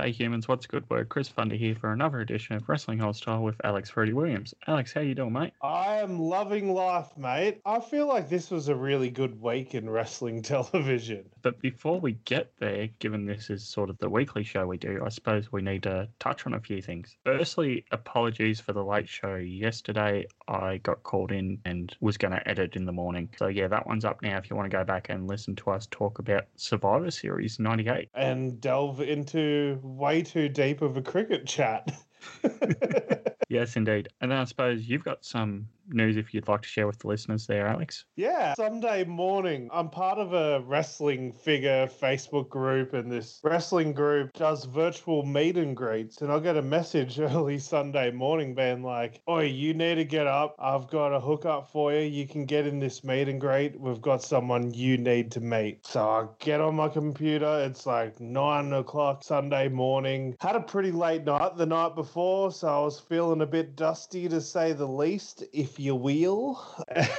G'day humans, what's good word? Chris Funder here for another edition of Wrestling Aus Style with Alex Freddie Williams. Alex, how you doing, mate? I am loving life, mate. I feel like this was a really good week in wrestling television. But before we get there, given this is sort of the weekly show we do, I suppose we need to touch on a few things. Firstly, apologies for the late show yesterday. I got called in and was going to edit in the morning. So yeah, that one's up now if you want to go back and listen to us talk about Survivor Series 98. And delve into way too deep of a cricket chat. Yes, indeed. And then I suppose you've got some news if you'd like to share with the listeners there, Alex. Yeah, Sunday morning, I'm part of a wrestling figure Facebook group, and this wrestling group does virtual meet and greets. And I get a message early Sunday morning being like, Oi, you need to get up. I've got a hookup for you. You can get in this meet and greet. We've got someone you need to meet. So I get on my computer. It's like nine o'clock Sunday morning. Had a pretty late night the night before, so I was feeling a bit dusty to say the least, if you will.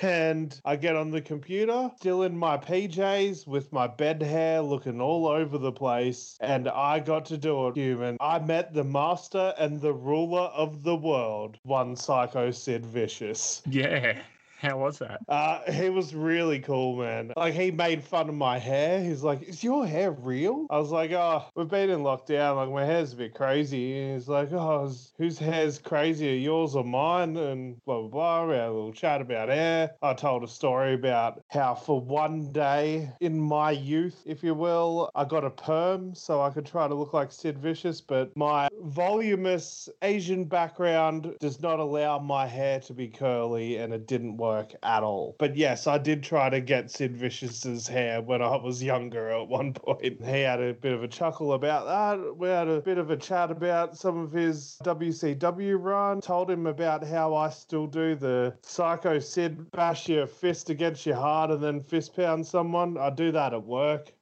And I get on the computer, still in my PJs with my bed hair looking all over the place. And I got to do it, human. I met the master and the ruler of the world, one psycho Sid Vicious. Yeah. How was that? Uh, he was really cool, man. Like he made fun of my hair. He's like, "Is your hair real?" I was like, "Oh, we've been in lockdown. Like my hair's a bit crazy." And he's like, "Oh, whose hair's crazier, yours or mine?" And blah blah blah. We had a little chat about hair. I told a story about how for one day in my youth, if you will, I got a perm so I could try to look like Sid Vicious, but my voluminous Asian background does not allow my hair to be curly, and it didn't work at all. But yes, I did try to get Sid Vicious's hair when I was younger at one point. He had a bit of a chuckle about that. We had a bit of a chat about some of his WCW run. Told him about how I still do the Psycho Sid bash your fist against your heart and then fist pound someone. I do that at work.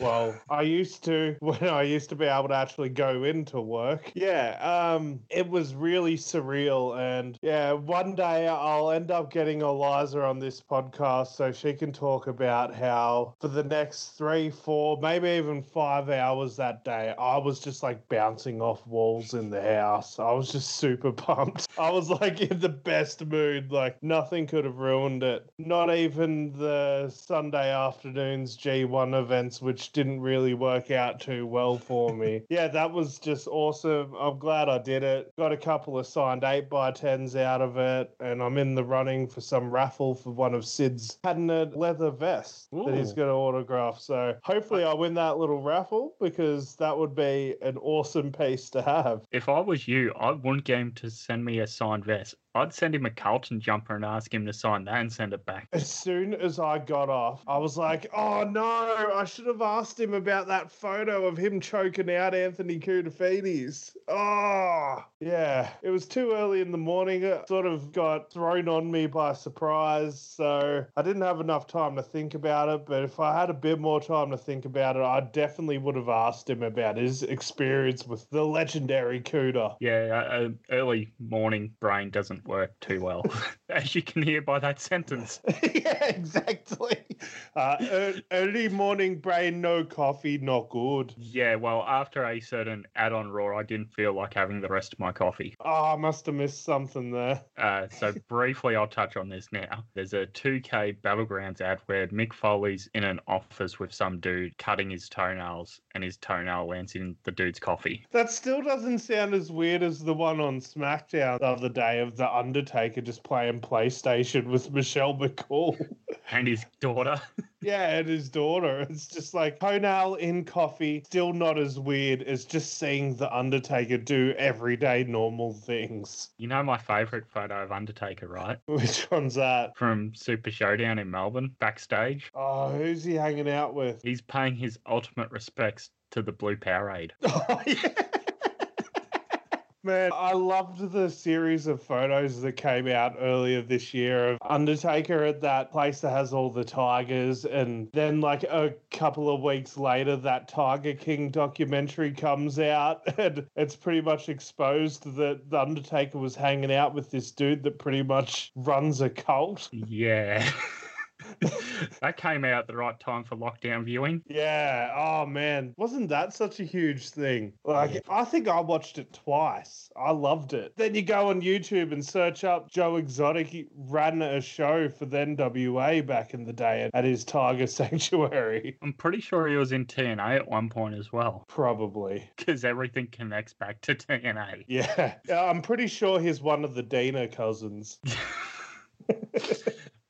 Well, I used to when I used to be able to actually go into work. Yeah, um, it was really surreal, and yeah, one day I'll end up getting Eliza on this podcast so she can talk about how for the next three, four, maybe even five hours that day, I was just like bouncing off walls in the house. I was just super pumped. I was like in the best mood. Like nothing could have ruined it. Not even the Sunday afternoons G1 events, which didn't really work out too well for me. yeah, that was just awesome. I'm glad I did it. Got a couple of signed 8 by 10s out of it, and I'm in the running for some raffle for one of Sid's patented leather vests that he's going to autograph. So hopefully I win that little raffle because that would be an awesome piece to have. If I was you, I wouldn't get him to send me a signed vest. I'd send him a Carlton jumper and ask him to sign that and send it back. As soon as I got off, I was like, oh no, I should have asked him about that photo of him choking out Anthony Koutoufides. Oh, yeah. It was too early in the morning. It sort of got thrown on me by surprise. So I didn't have enough time to think about it. But if I had a bit more time to think about it, I definitely would have asked him about his experience with the legendary Kouta. Yeah, uh, uh, early morning brain doesn't work too well, as you can hear by that sentence. yeah, exactly. Uh, early morning brain, no coffee, not good. Yeah, well, after a certain add-on raw, I didn't feel like having the rest of my coffee. Oh, I must have missed something there. Uh, so briefly, I'll touch on this now. There's a 2K Battlegrounds ad where Mick Foley's in an office with some dude cutting his toenails, and his toenail lands in the dude's coffee. That still doesn't sound as weird as the one on SmackDown the other day of The Undertaker just playing PlayStation with Michelle McCool. And his daughter. yeah, and his daughter. It's just like toenail in coffee, still not as weird as just seeing The Undertaker do everyday normal things. You know my favourite photo of Undertaker, right? Which one's that? From Super Showdown in Melbourne, backstage. Oh, who's he hanging out with? He's paying his ultimate respects to the Blue Powerade. Oh, yeah. Man, I loved the series of photos that came out earlier this year of Undertaker at that place that has all the tigers. And then, like, a couple of weeks later, that Tiger King documentary comes out. And it's pretty much exposed that the Undertaker was hanging out with this dude that pretty much runs a cult. Yeah. that came out at the right time for lockdown viewing. Yeah. Oh man, wasn't that such a huge thing? Like, Yeah. I think I watched it twice. I loved it. Then you go on YouTube and search up Joe Exotic. He ran a show for the NWA back in the day at his Tiger Sanctuary. I'm pretty sure he was in TNA at one point as well, Probably. because everything connects back to TNA. Yeah. Yeah, I'm pretty sure he's one of the Deaner cousins.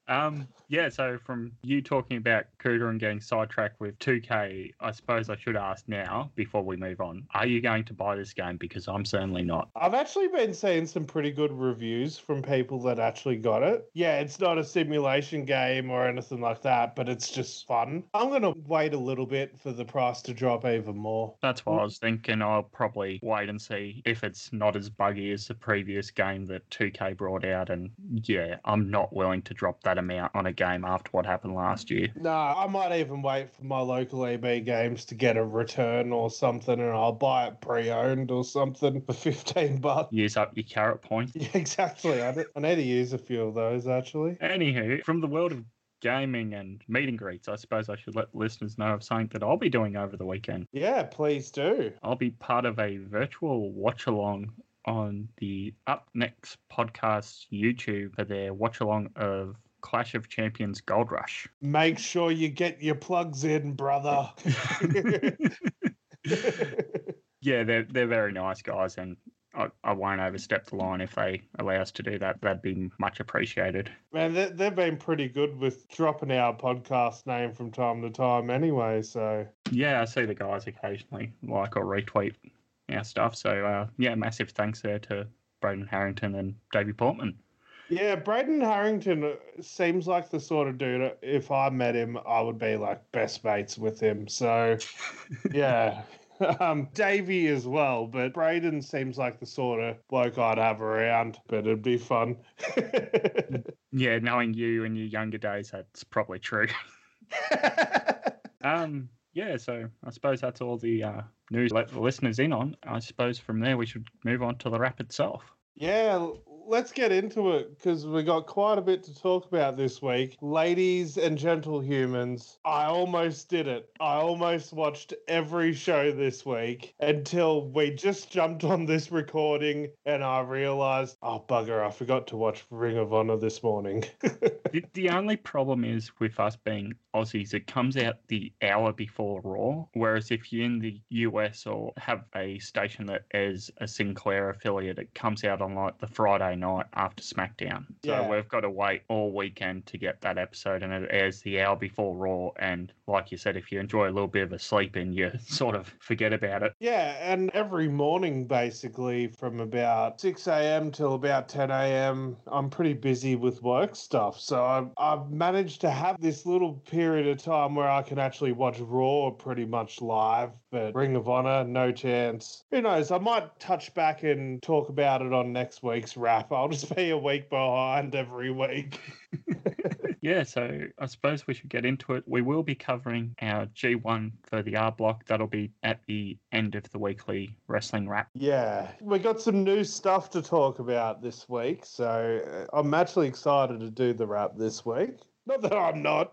Um, yeah, so from you talking about Kouta and getting sidetracked with 2K, I suppose I should ask now before we move on are you going to buy this game? Because I'm certainly not. I've actually been seeing some pretty good reviews from people that actually got it. Yeah, it's not a simulation game or anything like that, but it's just fun. I'm going to wait a little bit for the price to drop even more. That's what I was thinking. I'll probably wait and see if it's not as buggy as the previous game that 2K brought out. And yeah, I'm not willing to drop that amount on a game after what happened last year. No, I might even wait for my local EB games to get a return or something, and I'll buy it pre-owned or something for 15 bucks. Use up your carrot points. Yeah, exactly. I, I need to use a few of those actually. Anywho, from the world of gaming and meet and greets, I suppose I should let the listeners know of something that I'll be doing over the weekend. Yeah, please do. I'll be part of a virtual watch along on the Up Next podcast YouTube for their watch along of Clash of Champions Gold Rush. Make sure you get your plugs in, brother. yeah, they're they're very nice guys, and I, I won't overstep the line if they allow us to do that. That'd be much appreciated. Man, they, they've been pretty good with dropping our podcast name from time to time anyway, so Yeah, I see the guys occasionally like or retweet our stuff. So uh, yeah, massive thanks there to Braden Harrington and Davey Portman. Yeah, Braden Harrington uh, seems like the sort of dude, uh, if I met him, I would be like best mates with him. So, yeah. Um, Davey as well, but Braden seems like the sort of bloke I'd have around, but it'd be fun. Yeah, knowing you and your younger days, that's probably true. Um, yeah, so I suppose that's all the uh, news let the listeners in on. I suppose from there we should move on to the wrap itself. Yeah, let's get into it because we got quite a bit to talk about this week. Ladies and gentle humans, I almost did it. I almost watched every show this week until we just jumped on this recording and I realized, oh, bugger, I forgot to watch Ring of Honor this morning. The, the only problem is with us being Aussies, it comes out the hour before Raw. Whereas if you're in the US or have a station that is a Sinclair affiliate, it comes out on like the Friday night after SmackDown. So Yeah. we've got to wait all weekend to get that episode, and it airs the hour before Raw. And like you said, if you enjoy a little bit of a sleep in, you sort of forget about it. Yeah, and every morning, basically, from about 6 a.m. till about 10 a.m., I'm pretty busy with work stuff. So I've, I've managed to have this little period of time where I can actually watch Raw pretty much live, but Ring of Honor, no chance. Who knows? I might touch back and talk about it on next week's wrap. I'll just be a week behind every week. Yeah, so I suppose we should get into it. We will be covering our G1 for the R block. That'll be at the end of the weekly wrestling wrap. Yeah, we got some new stuff to talk about this week, so uh, I'm actually excited to do the wrap this week. Not that I'm not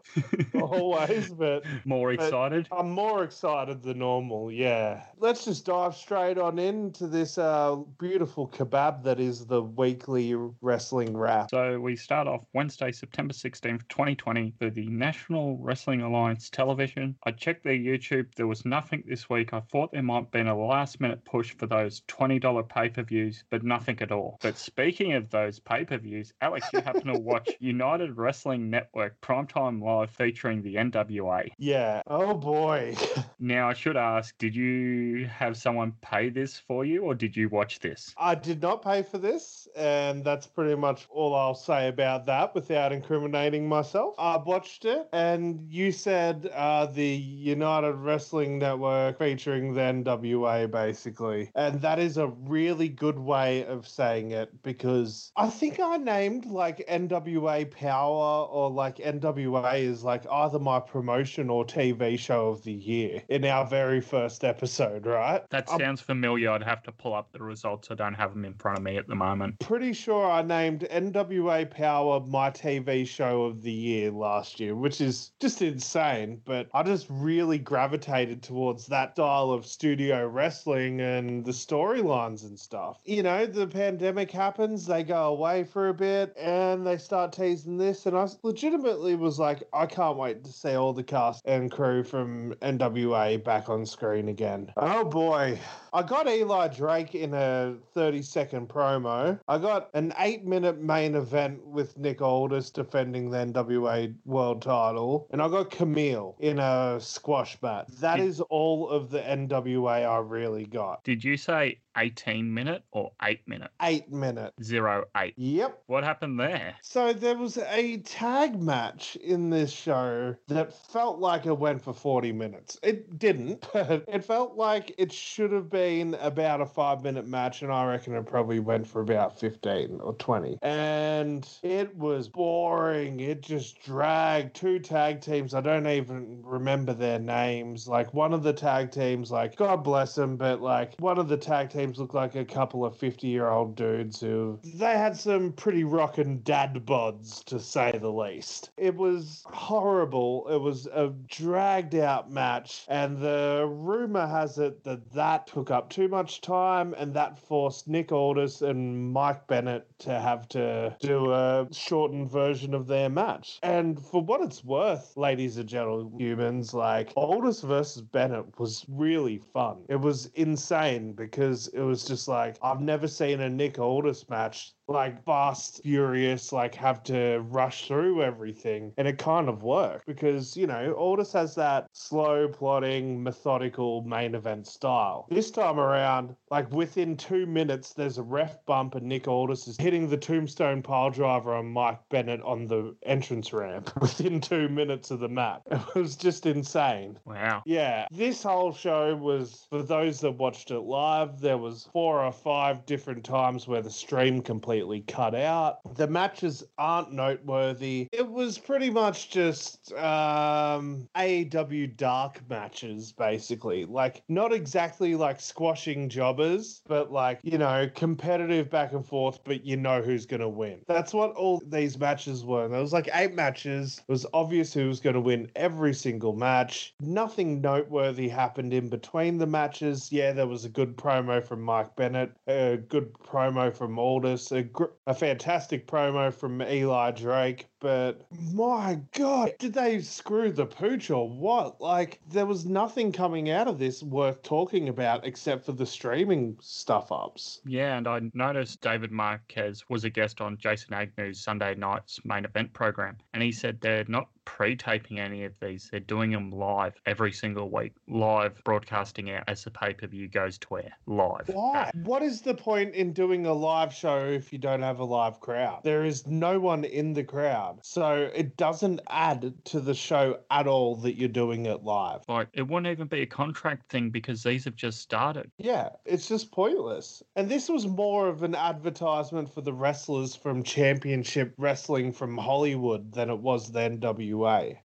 always, but More But- excited? I'm more excited than normal. Yeah, let's just dive straight on into this uh, beautiful kebab that is the weekly wrestling wrap. So we start off Wednesday, September 16th, 2020, for the National Wrestling Alliance television. I checked their YouTube. There was nothing this week. I thought there might have been a last minute push for those $20 pay per views, but nothing at all. But speaking of those pay per views, Alex, you happen to watch United Wrestling Network Like primetime Live featuring the NWA. Yeah. Oh boy. Now, I should ask, did you have someone pay this for you or did you watch this? I did not pay for this, and that's pretty much all I'll say about that without incriminating myself. I watched it, and you said uh, the United Wrestling Network featuring the NWA, basically. And that is a really good way of saying it because I think I named like NWA Power or like like NWA is like either my promotion or TV show of the year in our very first episode, right? That I'm sounds familiar. I'd have to pull up the results. I don't have them in front of me at the moment. pretty sure I named NWA Powerrr my TV show of the year last year, which is just insane. But I just really gravitated towards that style of studio wrestling and the storylines and stuff. You know, the pandemic happens, they go away for a bit, and they start teasing this. And I legitimately was like, I can't wait to see all the cast and crew from NWA back on screen again. Oh boy. I got Eli Drake in a 30 second promo. I got an eight minute main event with Nick Aldis defending the NWA world title. And I got Camille in a squash match. That Did- is all of the NWA I really got. Did you say 18 minute or 8 minute? Eight minute. Zero eight. Yep. What happened there? So there was a tag match in this show that felt like it went for 40 minutes. It didn't, but it felt like it should have been about a five minute match, and I reckon it probably went for about 15 or 20. And it was boring. It just dragged two tag teams. I don't even remember their names. Like one of the tag teams, like God bless them, but like one of the tag teams looked like a couple of 50 year old dudes who they had some pretty rockin' dad bods to say the least. It was horrible. It was a dragged out match, and the rumor has it that that took up too much time, and that forced Nick Aldis and Mike Bennett to have to do a shortened version of their match. And for what it's worth, ladies and gentlemen, humans, like Aldis versus Bennett was really fun. It was insane because it was just like I've never seen a Nick Aldis match like fast, furious, like have to rush through everything. And it kind of worked because, you know, Aldis has that slow, plodding, methodical main event style. This time around, like within two minutes, there's a ref bump and Nick Aldis is hitting the tombstone pile driver on Mike Bennett on the entrance ramp within two minutes of the match. It was just insane. Wow. Yeah, this whole show was for those that watched it live. There was four or five different times where the stream completely cut out. The matches aren't noteworthy. It was pretty much just um, AEW dark matches, basically. Like not exactly like squashing jobbers, but like you know competitive back and forth. But you know who's gonna win. That's what all these matches were. There was like eight matches. It was obvious who was going to win every single match. Nothing noteworthy happened in between the matches. Yeah, there was a good promo from Mike Bennett, a good promo from Aldis, a, a fantastic promo from Eli Drake. But my God, did they screw the pooch or what? Like, there was nothing coming out of this worth talking about except for the streaming stuff ups. Yeah, and I noticed David Marquez was a guest on Jason Agnew's Sunday night's main event program, and he said they're not pre-taping any of these; they're doing them live every single week, live broadcasting out as the pay-per-view goes to air live. Why? What is the point in doing a live show if you don't have a live crowd? There is no one in the crowd. So it doesn't add to the show at all that you're doing it live. Like it wouldn't even be a contract thing because these have just started. Yeah, it's just pointless. And this was more of an advertisement for the wrestlers from Championship Wrestling from Hollywood than it was the NWA.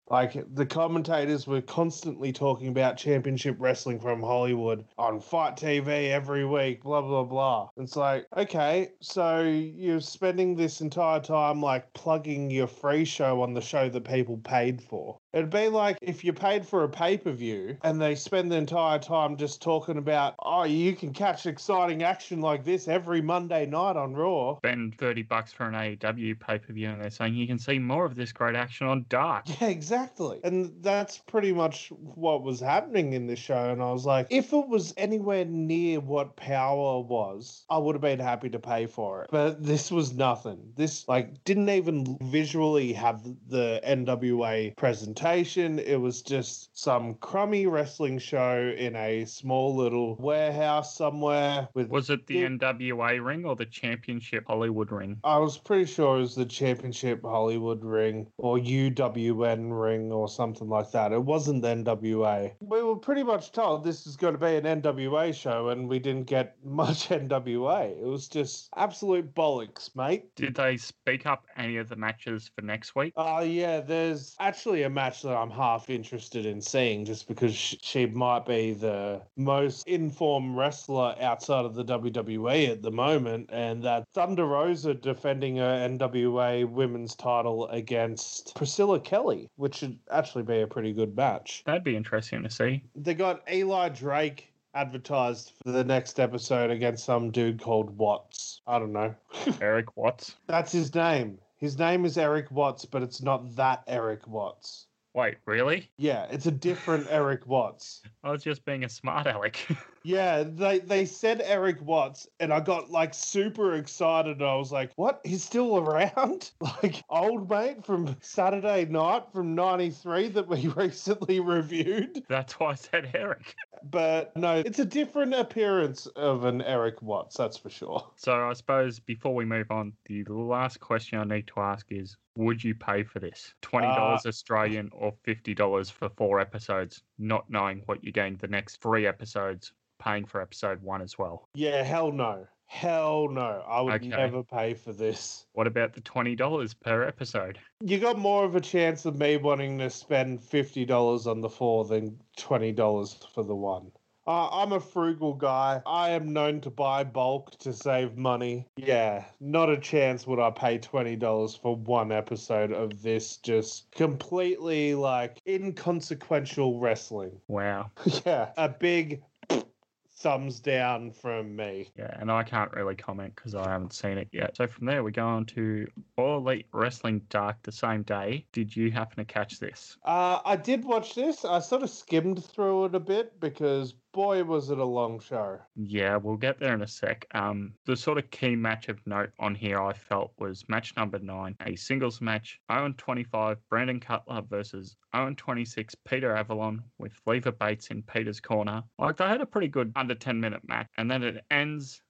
Like the commentators were constantly talking about Championship Wrestling from Hollywood on FITE TV every week, blah blah blah. It's like, okay, so you're spending this entire time like plugging your free show on the show that people paid for. It'd be like if you paid for a pay per view and they spend the entire time just talking about, oh, you can catch exciting action like this every Monday night on Raw. Spend thirty bucks for an AEW pay-per-view, and they're saying you can see more of this great action on Dark. Yeah, exactly. And that's pretty much what was happening in this show. And I was like, if it was anywhere near what Powerrr was, I would have been happy to pay for it. But this was nothing. This, like, didn't even visually have the NWA presentation. Presentation. It was just some crummy wrestling show in a small little warehouse somewhere with Was it the. NWA ring or the Championship Hollywood ring? I was pretty sure it was the Championship Hollywood ring or UWN ring or something like that. It wasn't the NWA. We were pretty much told this is going to be an NWA show, and we didn't get much NWA. It was just absolute bollocks, mate. Did they speak up any of the matches for next week? Oh, yeah, there's actually a match that I'm half interested in seeing just because she might be the most informed wrestler outside of the WWE at the moment. And that Thunder Rosa defending her NWA women's title against Priscilla Kelly, which should actually be a pretty good match. That'd be interesting to see. They got Eli Drake advertised for the next episode against some dude called Watts. I don't know. Eric Watts. That's his name. His name is Eric Watts, but it's not that Eric Watts. Wait, really? Yeah, it's a different Eric Watts. I was just being a smart aleck. Yeah, they they said Eric Watts, and I got like super excited. I was like, "What? He's still around? Like old mate from Saturday Night from '93 that we recently reviewed." That's why I said Eric. But no, it's a different appearance of an Eric Watts, that's for sure. So I suppose before we move on, the last question I need to ask is would you pay for this? $20 uh, Australian or $50 for four episodes, not knowing what you're getting the next three episodes, paying for episode one as well? Yeah, hell no. Hell no. I would Okay. never pay for this. What about the $20 per episode? You got more of a chance of me wanting to spend $50 on the four than $20 for the one. Uh, I'm a frugal guy. I am known to buy bulk to save money. Yeah, not a chance would I pay $20 for one episode of this just completely like inconsequential wrestling. Wow. yeah, a big thumbs down from me. Yeah, and I can't really comment because I haven't seen it yet. So from there, we go on to All Elite Wrestling Dark the same day. Did you happen to catch this? Uh, I did watch this. I sort of skimmed through it a bit because boy, was it a long show. Yeah, we'll get there in a sec. Um, the sort of key match of note on here I felt was match number nine, a singles match. Owen 25, Brandon Cutler versus Owen 26, Peter Avalon with Leva Bates in Peter's corner. Like they had a pretty good under 10 minute match, and then it ends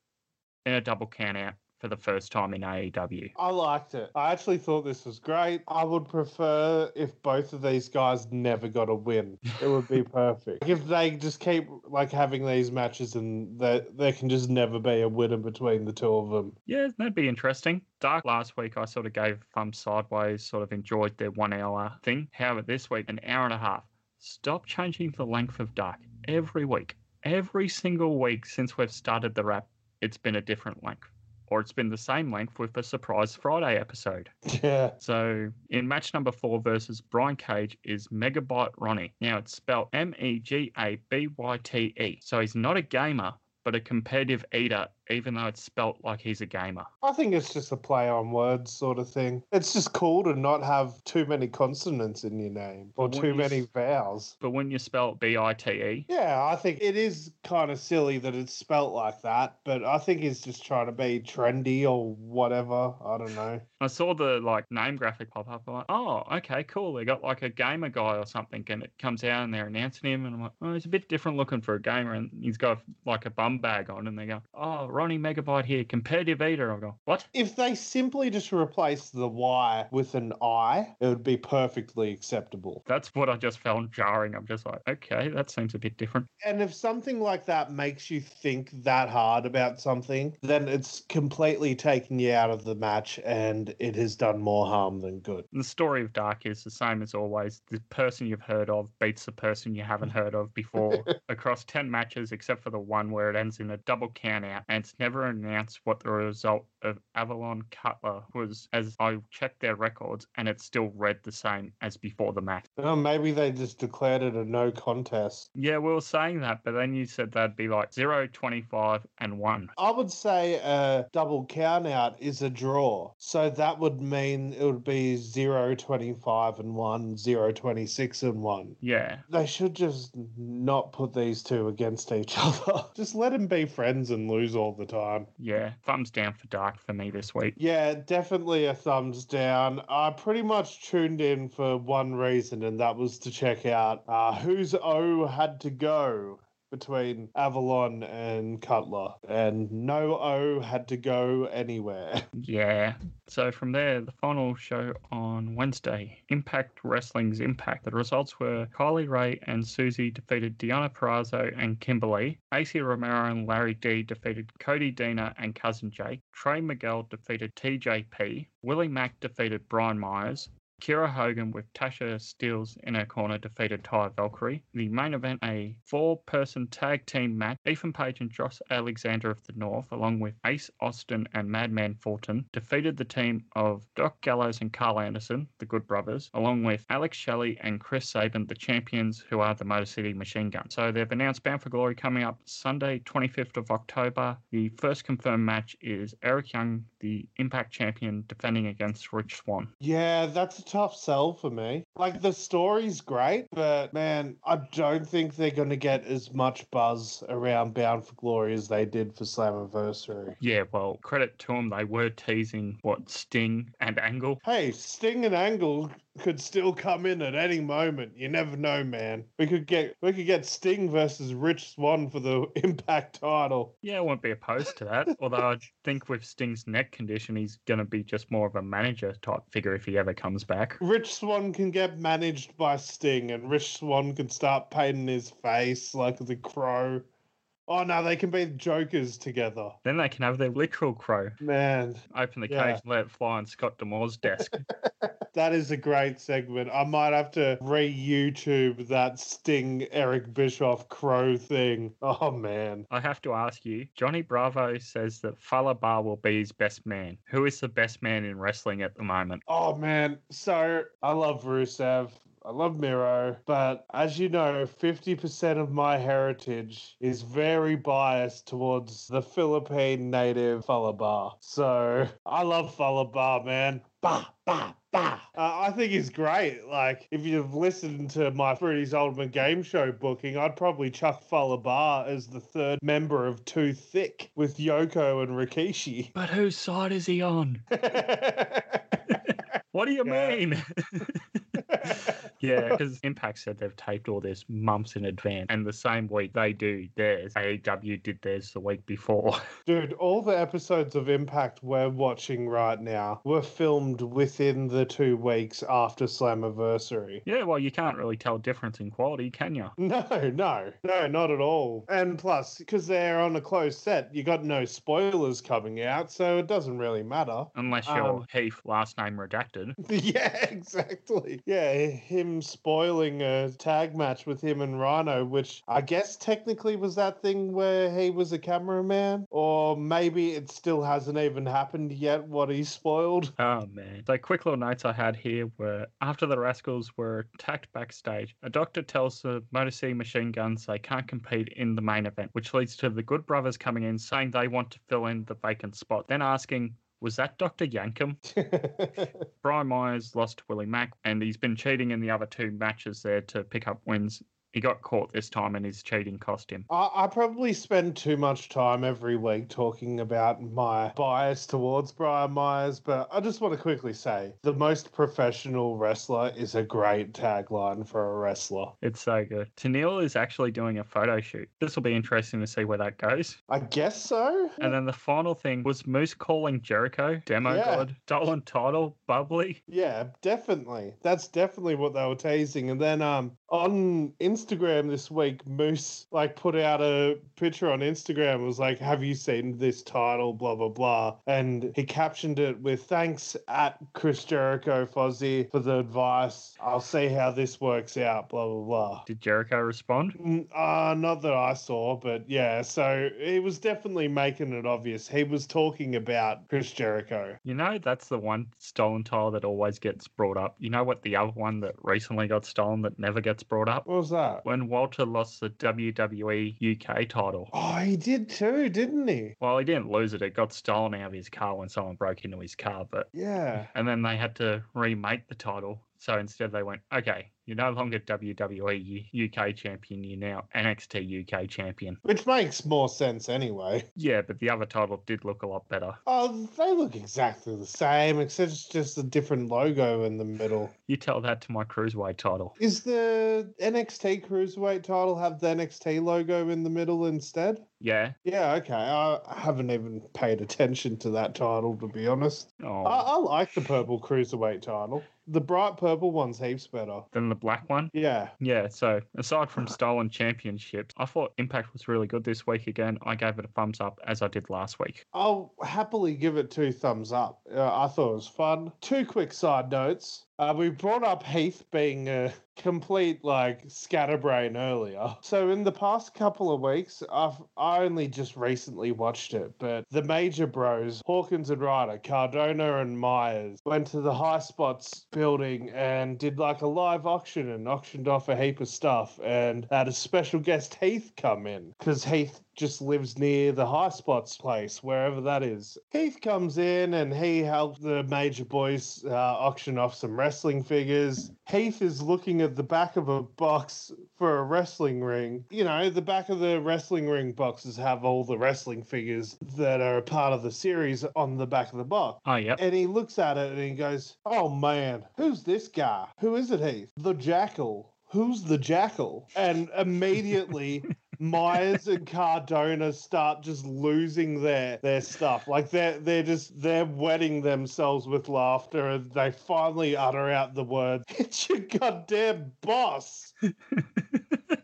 in a double count out for the first time in AEW. I liked it. I actually thought this was great. I would prefer if both of these guys never got a win. It would be perfect. if they just keep like having these matches and there there can just never be a winner between the two of them. Yeah, that'd be interesting. Dark last week, I sort of gave thumb sideways, sort of enjoyed their one hour thing. However, this week, an hour and a half. Stop changing the length of Dark every week. Every single week since we've started the wrap, it's been a different length. Or it's been the same length with a surprise Friday episode. Yeah. So in match number four versus Brian Cage is Megabyte Ronnie. Now it's spelled M E G A B Y T E. So he's not a gamer, but a competitive eater, even though it's spelt like he's a gamer. I think it's just a play on words sort of thing. It's just cool to not have too many consonants in your name or too many s- vowels. But when you spell B I T E, Yeah, I think it is kind of silly that it's spelt like that, but I think he's just trying to be trendy or whatever. I don't know. I saw the like name graphic pop up. I'm like, oh, okay, cool. They got like a gamer guy or something, and it comes out and they're announcing him, and I'm like, oh, he's a bit different looking for a gamer, and he's got like a bum bag on, and they go, oh, Ronnie Megabyte here, competitive eater. I go, what? If they simply just replace the Y with an I, it would be perfectly acceptable. That's what I just found jarring. I'm just like, okay, that seems a bit different. And if something like that makes you think that hard about something, then it's completely taken you out of the match and it has done more harm than good. The story of Dark is the same as always. The person you've heard of beats the person you haven't heard of before across 10 matches, except for the one where it ends in a double count out. And it's never announced what the result of Avalon Cutler was, as I checked their records, and it still read the same as before the match. Oh, maybe they just declared it a no contest. Yeah, we were saying that, but then you said that'd be like 0, 25, and 1. I would say a double count out is a draw. So that would mean it would be 0 25 and 1, 0 26 and 1. Yeah. They should just not put these two against each other. just let them be friends and lose all the time. Yeah, thumbs down for Dark for me this week. Yeah, definitely a thumbs down. I pretty much tuned in for one reason, and that was to check out uh, whose O had to go between Avalon and Cutler, and no O had to go anywhere. Yeah. So from there, the final show on Wednesday, Impact Wrestling's Impact. The results were Kylie Rae and Susie defeated Deonna Purrazzo and Kimberly. Ace Romero and Larry D defeated Cody Deaner and Cousin Jake. Trey Miguel defeated TJP. Willie Mack defeated Brian Myers. Kiera Hogan with Tasha Steelz in her corner defeated Taya Valkyrie. The main event, a four person tag team match. Ethan Page and Josh Alexander of the North, along with Ace Austin and Madman Fulton, defeated the team of Doc Gallows and Karl Anderson, the Good Brothers, along with Alex Shelley and Chris Sabin, the champions who are the Motor City Machine Gun. So they've announced Bound for Glory coming up Sunday, 25th of October. The first confirmed match is Eric Young, the Impact champion, defending against Rich Swann. Yeah, that's tough sell for me. Like the story's great, but man, I don't think they're going to get as much buzz around Bound for Glory as they did for Slammiversary. Yeah, well, credit to them, they were teasing what Sting and Angle. Hey, Sting and Angle could still come in at any moment. You never know, man. We could get we could get Sting versus Rich Swann for the Impact title. Yeah, I won't be opposed to that. Although I think with Sting's neck condition, he's going to be just more of a manager type figure if he ever comes back. Rich Swann can get managed by Sting, and Rich Swann can start painting his face like the crow. Oh no, they can be jokers together. Then they can have their literal crow. Man, Open the Yeah. cage and let it fly on Scott D'Amore's desk. that is a great segment. I might have to re YouTube that Sting Eric Bischoff crow thing. Oh man. I have to ask you, Johnny Bravo says that Fallah Bahh will be his best man. Who is the best man in wrestling at the moment? Oh man. So I love Rusev. I love Miro, but as you know, 50% of my heritage is very biased towards the Philippine native Fallah Bahh. So I love Fallah Bahh, man. Bah, bah, bah. Uh, I think he's great. Like, if you've listened to my Fruity's Ultimate Game Show booking, I'd probably chuck Fallah Bahh as the third member of Too Thick with Yoko and Rikishi. But whose side is he on? What do you Yeah. mean? yeah, because Impact said they've taped all this months in advance, and the same week they do theirs, AEW did theirs the week before. Dude, all the episodes of Impact we're watching right now were filmed within the two weeks after Slammiversary. yeah, well, you can't really tell difference in quality, can you? No, no, no, not at all. And plus, because they're on a closed set, you got no spoilers coming out, so it doesn't really matter. Unless you're Um, Heath, last name redacted. yeah, exactly. Yeah, him spoiling a tag match with him and Rhino, which I guess technically was that thing where he was a cameraman, or maybe it still hasn't even happened yet. What he spoiled. Oh man. So quick little notes I had here were after the Rascals were attacked backstage, a doctor tells the Motor City machine guns they can't compete in the main event, which leads to the Good Brothers coming in saying they want to fill in the vacant spot, then asking, was that Dr. Yankem? Brian Myers lost to Willie Mack, and he's been cheating in the other two matches there to pick up wins. He got caught this time, and his cheating cost him. I, I probably spend too much time every week talking about my bias towards Brian Myers, but I just want to quickly say the most professional wrestler is a great tagline for a wrestler. It's so good. Tennille is actually doing a photo shoot. This will be interesting to see where that goes. I guess so. And then the final thing was Moose calling Jericho, Demo Yeah. God, stolen title, bubbly. Yeah, definitely. That's definitely what they were teasing. And then um on Instagram this week, Moose like put out a picture on Instagram. It was like, "Have you seen this title?" Blah blah blah, and he captioned it with "Thanks at Chris Jericho Fozzy for the advice. I'll see how this works out." Blah blah blah. Did Jericho respond? Mm, Uh, not that I saw, but yeah. So he was definitely making it obvious. He was talking about Chris Jericho. You know, that's the one stolen title that always gets brought up. You know what the other one that recently got stolen that never gets brought up? What was that? When Walter lost the WWE UK title. Oh, he did too, didn't he? Well, he didn't lose it. It got stolen out of his car when someone broke into his car. But Yeah. and then they had to remake the title. So instead, they went, okay, You're no longer WWE UK champion. You're now NXT UK champion. Which makes more sense anyway. Yeah, but the other title did look a lot better. Oh, they look exactly the same, except it's just a different logo in the middle. You tell that to my cruiserweight title. Is the NXT Cruiserweight title have the NXT logo in the middle instead? Yeah. Yeah, okay. I haven't even paid attention to that title, to be honest. Oh. I, I like the purple Cruiserweight title. The bright purple one's heaps better. than the black one. Yeah. Yeah, so aside from stolen championships, I thought Impact was really good this week again. I gave it a thumbs up as I did last week. I'll happily give it two thumbs up. Uh, I thought it was fun. Two quick side notes. Uh, we brought up Heath being a complete like scatterbrain earlier. So in the past couple of weeks, I've I only just recently watched it, but the major bros, Hawkins and Ryder, Cardona and Myers, went to the High Spots building and did like a live auction and auctioned off a heap of stuff and had a special guest Heath come in because Heath just lives near the high spots place, wherever that is. Heath comes in and he helps the major boys uh, auction off some wrestling figures. Heath is looking at the back of a box for a wrestling ring. You know, the back of the wrestling ring boxes have all the wrestling figures that are a part of the series on the back of the box. Oh, yep. And he looks at it and he goes, Oh man, who's this guy? Who is it, Heath? The Jackal. Who's the Jackal? And immediately Myers and Cardona start just losing their their stuff. Like they're they're just they're wetting themselves with laughter and they finally utter out the word, It's your goddamn boss.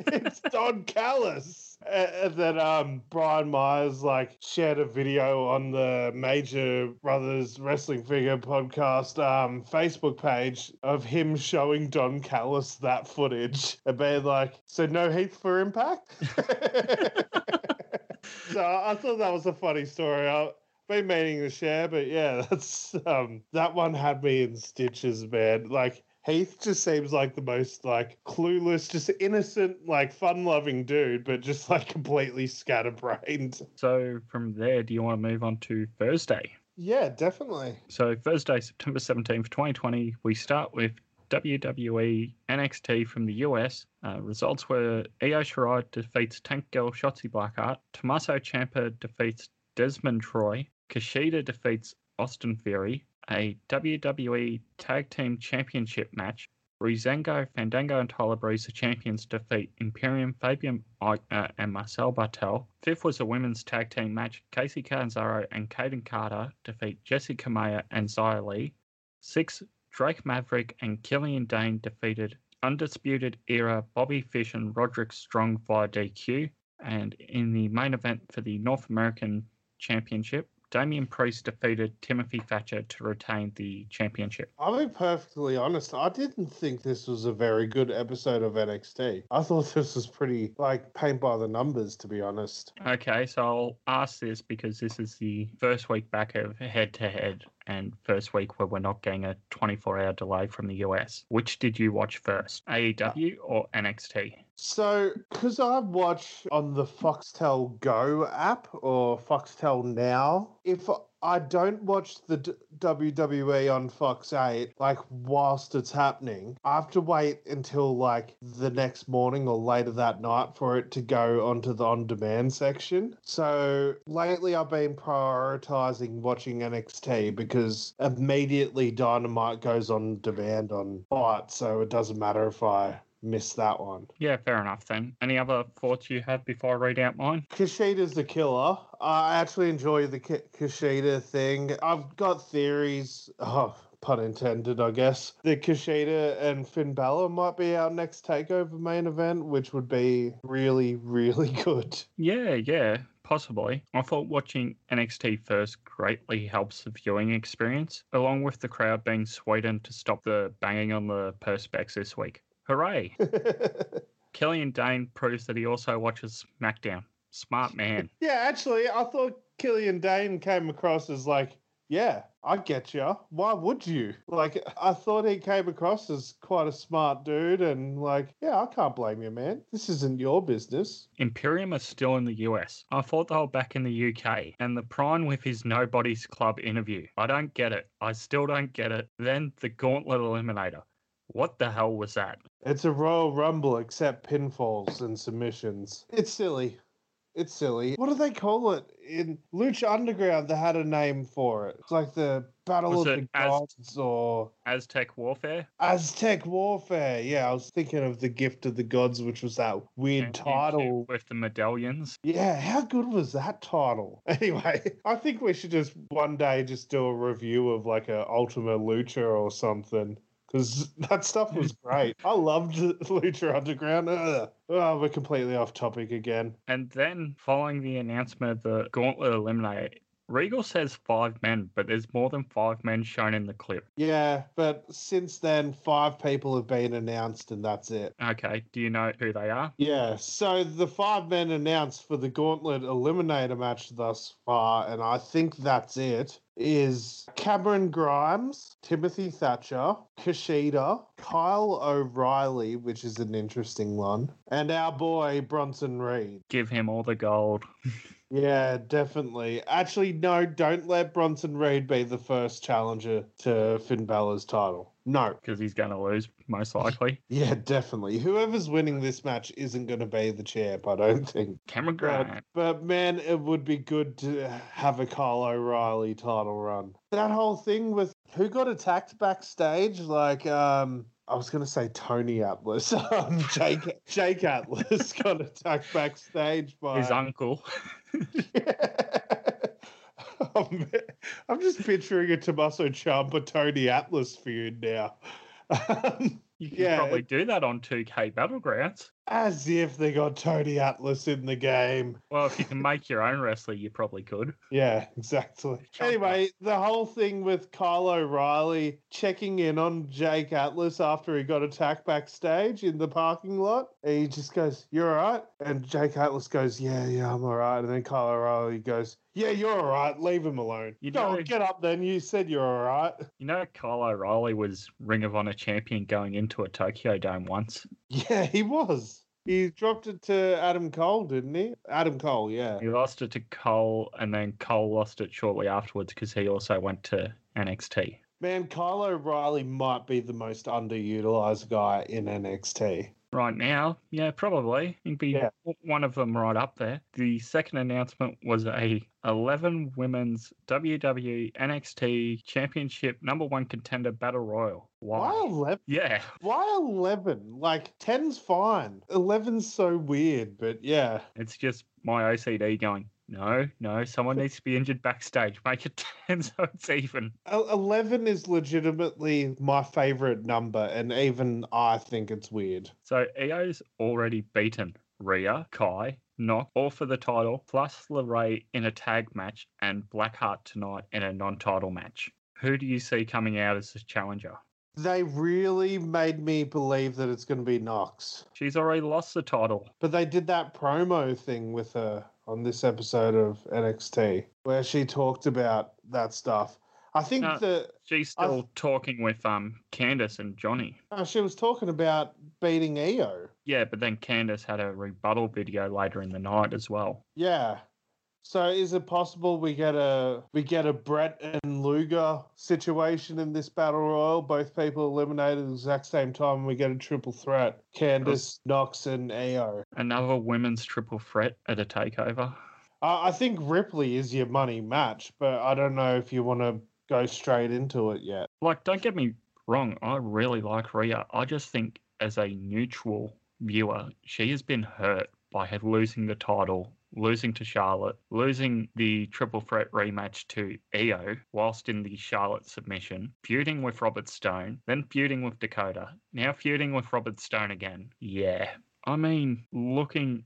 it's Don Callis. And then um, Brian Myers like shared a video on the Major Brothers Wrestling Figure podcast um, Facebook page of him showing Don Callis that footage and being like, "So no Heath for Impact." so I thought that was a funny story. I, been meaning to share, but yeah, that's um that one had me in stitches, man. Like Heath just seems like the most like clueless, just innocent, like fun-loving dude, but just like completely scatterbrained. So from there, do you want to move on to Thursday? Yeah, definitely. So Thursday, September 17th, 2020, we start with WWE NXT from the US. Uh, results were Io Shirai defeats Tank Girl Shotzi Blackheart. Tommaso Ciampa defeats Desmond Troy. Kushida defeats Austin Theory. A WWE Tag Team Championship match. Breezango, Fandango, and Tyler Breeze, the champions, defeat Imperium, Fabian Aichner, uh, and Marcel Barthel. Fifth was a women's tag team match. Kacy Catanzaro and Kayden Carter defeat Jessi Kamea and Xia Li. Sixth, Drake Maverick and Killian Dain defeated Undisputed Era Bobby Fish and Roderick Strong via DQ. And in the main event for the North American Championship, Damian Priest defeated Timothy Thatcher to retain the championship. I'll be perfectly honest. I didn't think this was a very good episode of NXT. I thought this was pretty like paint by the numbers, to be honest. Okay, so I'll ask this because this is the first week back of head to head and first week where we're not getting a 24 hour delay from the US. Which did you watch first, AEW or NXT? So, because I watch on the Foxtel Go app or Foxtel Now, if I don't watch the D- WWE on Fox 8, like whilst it's happening, I have to wait until like the next morning or later that night for it to go onto the on demand section. So, lately I've been prioritizing watching NXT because immediately Dynamite goes on demand on Fight, so it doesn't matter if I miss that one. Yeah, fair enough then. Any other thoughts you have before I read out mine? Kushida's the killer. I actually enjoy the K- Kushida thing. I've got theories. Oh, pun intended, I guess. That Kushida and Finn Balor might be our next takeover main event, which would be really, really good. Yeah, yeah, possibly. I thought watching NXT first greatly helps the viewing experience, along with the crowd being sweetened to stop the banging on the perspex this week. Hooray! Killian Dain proves that he also watches SmackDown. Smart man. yeah, actually, I thought Killian Dain came across as like, yeah, I get you. Why would you? Like, I thought he came across as quite a smart dude, and like, yeah, I can't blame you, man. This isn't your business. Imperium are still in the US. I thought they were back in the UK. And the Prime with his Nobody's Club interview. I don't get it. I still don't get it. Then the Gauntlet Eliminator. What the hell was that? It's a Royal Rumble except pinfalls and submissions. It's silly. It's silly. What do they call it? In Lucha Underground, they had a name for it. It's like the Battle Was of the Az- Gods or Aztec Warfare? Aztec Warfare. Yeah, I was thinking of the Gift of the Gods, which was that weird Championship title. With the medallions. Yeah, how good was that title? Anyway, I think we should just one day just do a review of like a Ultima Lucha or something. Because that stuff was great. I loved Lucha Underground. Ugh. Oh, we're completely off topic again. And then, following the announcement of the Gauntlet Eliminator, Regal says five men, but there's more than five men shown in the clip. Yeah, but since then, five people have been announced, and that's it. Okay, do you know who they are? Yeah, so the five men announced for the Gauntlet Eliminator match thus far, and I think that's it, is Cameron Grimes, Timothy Thatcher, Kushida, Kyle O'Reilly, which is an interesting one, and our boy Bronson Reed. Give him all the gold. Yeah, definitely. Actually, no, don't let Bronson Reed be the first challenger to Finn Balor's title. No. because he's going to lose, most likely. Yeah, definitely. Whoever's winning this match isn't going to be the champ, I don't think. Cameron But, Grant. but man, it would be good to have a Kyle O'Reilly title run. That whole thing with who got attacked backstage, like um I was gonna say Tony Atlas. Um, Jake Jake Atlas got attacked backstage by His uncle. Oh, man. I'm just picturing a Tommaso Ciampa Tony Atlas feud now. Um, You could Yeah, probably do that on 2K Battlegrounds. as if they got Tony Atlas in the game. Well, if you can make your own wrestler, you probably could. Yeah, exactly. Anyway, the whole thing with Kyle O'Reilly checking in on Jake Atlas after he got attacked backstage in the parking lot. He just goes, You're all right? And Jake Atlas goes, Yeah, yeah, I'm all right. And then Kyle O'Reilly goes, Yeah, you're all right. Leave him alone. You Go, know- get up then. You said you're all right. You know, Kyle O'Reilly was Ring of Honor champion going into a Tokyo Dome once. Yeah, he was. He dropped it to Adam Cole, didn't he? Adam Cole, yeah. He lost it to Cole, and then Cole lost it shortly afterwards because he also went to NXT. Man, Kyle O'Reilly might be the most underutilized guy in NXT. Right now, yeah, probably. He'd be Yeah. one of them right up there. The second announcement was a 11 women's WWE NXT Championship number one contender battle royal. Why Why? 11? Yeah, Why 11? Like, 10's fine. 11's so weird, but yeah. it's just my OCD going. No, no, someone needs to be injured backstage. Make it 10 so it's even. 11 is legitimately my favorite number, and even I think it's weird. So Io's already beaten Rhea, Kai, Knock, all for the title, plus LeRae in a tag match, and Blackheart tonight in a non title match. Who do you see coming out as the challenger? They really made me believe that it's going to be Knox. She's already lost the title. But they did that promo thing with her on this episode of NXT where she talked about that stuff. I think No. that She's still talking with um Candice and Johnny. uh, she was talking about beating Io. Yeah, but then Candice had a rebuttal video later in the night as well. Yeah. So is it possible we get a we get a Bret and Luger situation in this battle royal? Both people eliminated at the exact same time. and We get a triple threat: Candice, Knox, and Io. Another women's triple threat at a takeover. I I think Ripley is your money match, but I don't know if you want to go straight into it yet. Like, don't get me wrong, I really like Rhea. I just think as a neutral viewer, she has been hurt by her losing the title, losing to Charlotte, losing the triple threat rematch to Io whilst in the Charlotte submission, feuding with Robert Stone, then feuding with Dakota, now feuding with Robert Stone again. Yeah. I mean, looking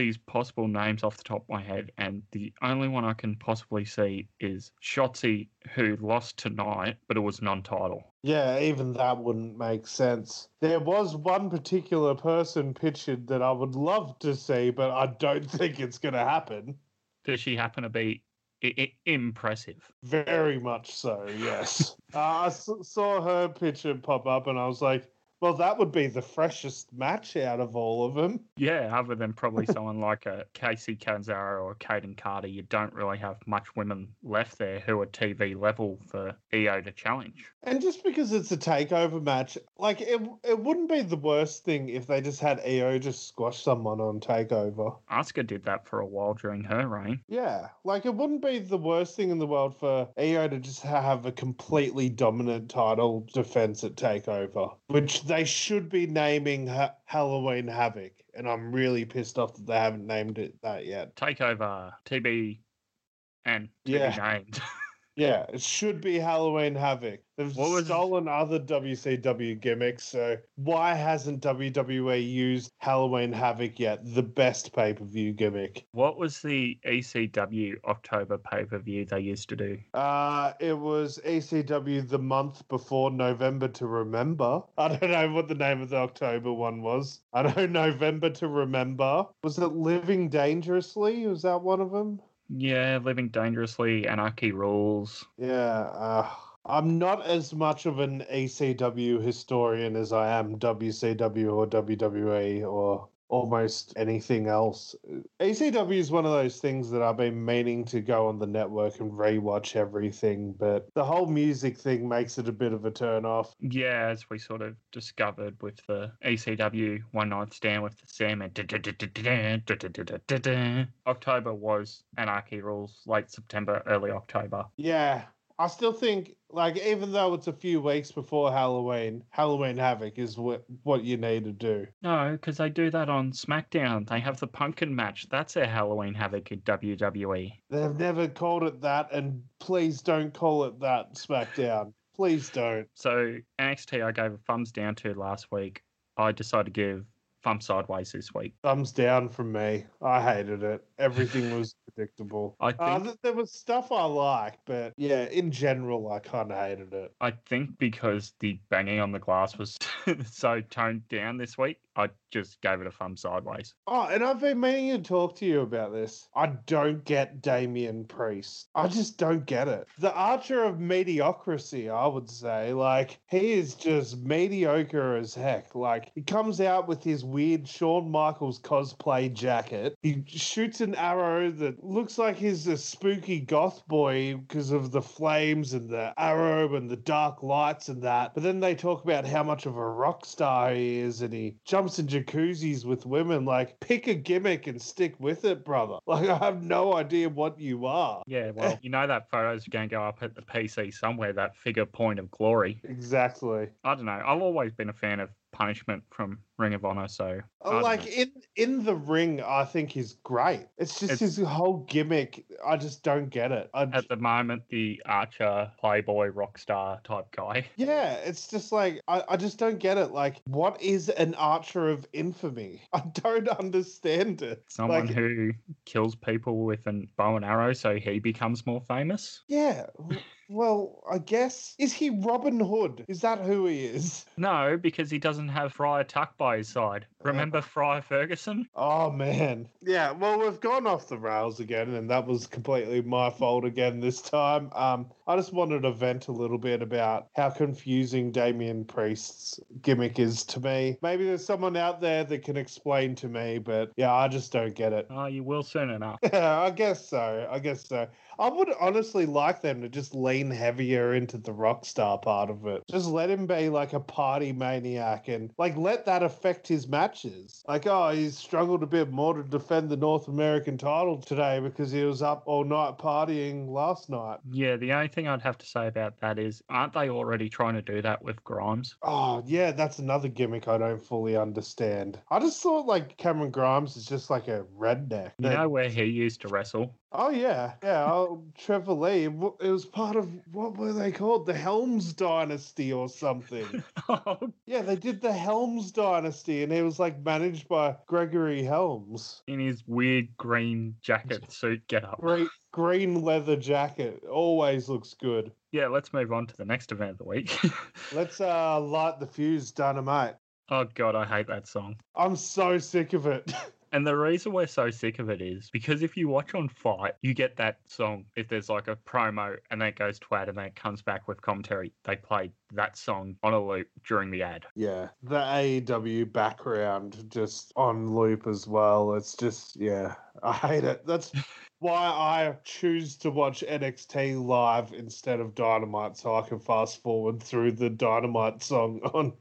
these possible names off the top of my head, and the only one I can possibly see is Shotzi, who lost tonight, but it was non title. Yeah, even that wouldn't make sense. There was one particular person pictured that I would love to see, but I don't think it's going to happen. Does she happen to be I- I- impressive? Very much so, yes. uh, I s- saw her picture pop up and I was like, Well, that would be the freshest match out of all of them. Yeah, other than probably someone like a Kacy Catanzaro or Kayden Carter, you don't really have much women left there who are TV level for Io to challenge. And just because it's a takeover match, like it, it wouldn't be the worst thing if they just had Io just squash someone on takeover. Asuka did that for a while during her reign. Yeah, like it wouldn't be the worst thing in the world for Io to just have a completely dominant title defense at takeover, which they should be naming ha- Halloween Havoc. And I'm really pissed off that they haven't named it that yet. Takeover, TB, and to Yeah. be named. Yeah, it should be Halloween Havoc. They've What was- stolen other WCW gimmicks, so why hasn't WWE used Halloween Havoc yet? The best pay per view gimmick. what was the ECW October pay per view they used to do? Uh, it was ECW the month before November to Remember. I don't know what the name of the October one was. I know November to Remember. Was it Living Dangerously? Was that one of them? Yeah, Living Dangerously, Anarchy Rulz. Yeah, uh, I'm not as much of an ECW historian as I am WCW or WWE or almost anything else. ECW is one of those things that I've been meaning to go on the network and rewatch everything, but the whole music thing makes it a bit of a turn off. Yeah, as we sort of discovered with the ECW One Night Stand with the Sandman. October was Anarchy Rulz, late September, early October. Yeah. I still think, like, even though it's a few weeks before Halloween, Halloween Havoc is what what you need to do. No, because they do that on SmackDown. They have the Pumpkin match. That's their Halloween Havoc in WWE. They've never called it that, and please don't call it that, SmackDown. Please don't. So NXT, I gave a thumbs down to last week. I decided to give thumb sideways this week. Thumbs down from me. I hated it. Everything was predictable. I Uh, think th- there was stuff I liked, but yeah, in general, I kind of hated it. I think because the banging on the glass was so toned down this week, I just gave it a thumb sideways. Oh, and I've been meaning to talk to you about this. I don't get Damian Priest. I just don't get it. The Archer of mediocrity, I would say. Like, he is just mediocre as heck. Like, he comes out with his weird Shawn Michaels cosplay jacket. He shoots an arrow that looks like he's a spooky goth boy because of the flames and the arrow and the dark lights and that. But then they talk about how much of a rock star he is and he jumps in jacuzzis with women. Like, pick a gimmick and stick with it, brother. Like, I have no idea what you are. Yeah, well, you know that photo's going to go up at the PC somewhere, that figure point of glory. Exactly. I don't know. I've always been a fan of punishment from Ring of Honor, so. Oh, don't like know. in in the ring, I think he's great. It's just It's- his whole gimmick. I just don't get it. I, at the moment, the Archer, Playboy, rock star type guy. yeah, it's just like I, I just don't get it. Like, what is an archer of infamy? I don't understand it. Someone Like- who kills people with a bow and arrow so he becomes more famous? Yeah. W- Well, I guess is he Robin Hood? Is that who he is? No, because he doesn't have Friar Tuck by his side. Remember Friar Ferguson? Oh man. Yeah, well we've gone off the rails again and that was completely my fault again this time. Um I just wanted to vent a little bit about how confusing Damian Priest's gimmick is to me. Maybe there's someone out there that can explain to me, but yeah, I just don't get it. Oh, you will soon enough. Yeah, I guess so. I guess so. I would honestly like them to just lean heavier into the rock star part of it. Just let him be like a party maniac and like let that affect his matches. Like, oh, he's struggled a bit more to defend the North American title today because he was up all night partying last night. Yeah, the only thing I'd have to say about that is, aren't they already trying to do that with Grimes? Oh, yeah, that's another gimmick I don't fully understand. I just thought like Cameron Grimes is just like a redneck. You know where he used to wrestle? Oh yeah, yeah. Trevor It was part of what were they called? The Helms Dynasty or something. oh, yeah, they did the Helms Dynasty, and it was like managed by Gregory Helms. in his weird green jacket suit get up. Great green leather jacket. Always looks good. Yeah, let's move on to the next event of the week. Let's uh light the fuse, dynamite. oh god, I hate that song. I'm so sick of it. And the reason we're so sick of it is because if you watch on FITE, you get that song. If there's like a promo and then it goes to ad and then it comes back with commentary, they play that song on a loop during the ad. Yeah, the AEW background just on loop as well. It's just, yeah, I hate it. That's why I choose to watch NXT live instead of Dynamite so I can fast forward through the Dynamite song on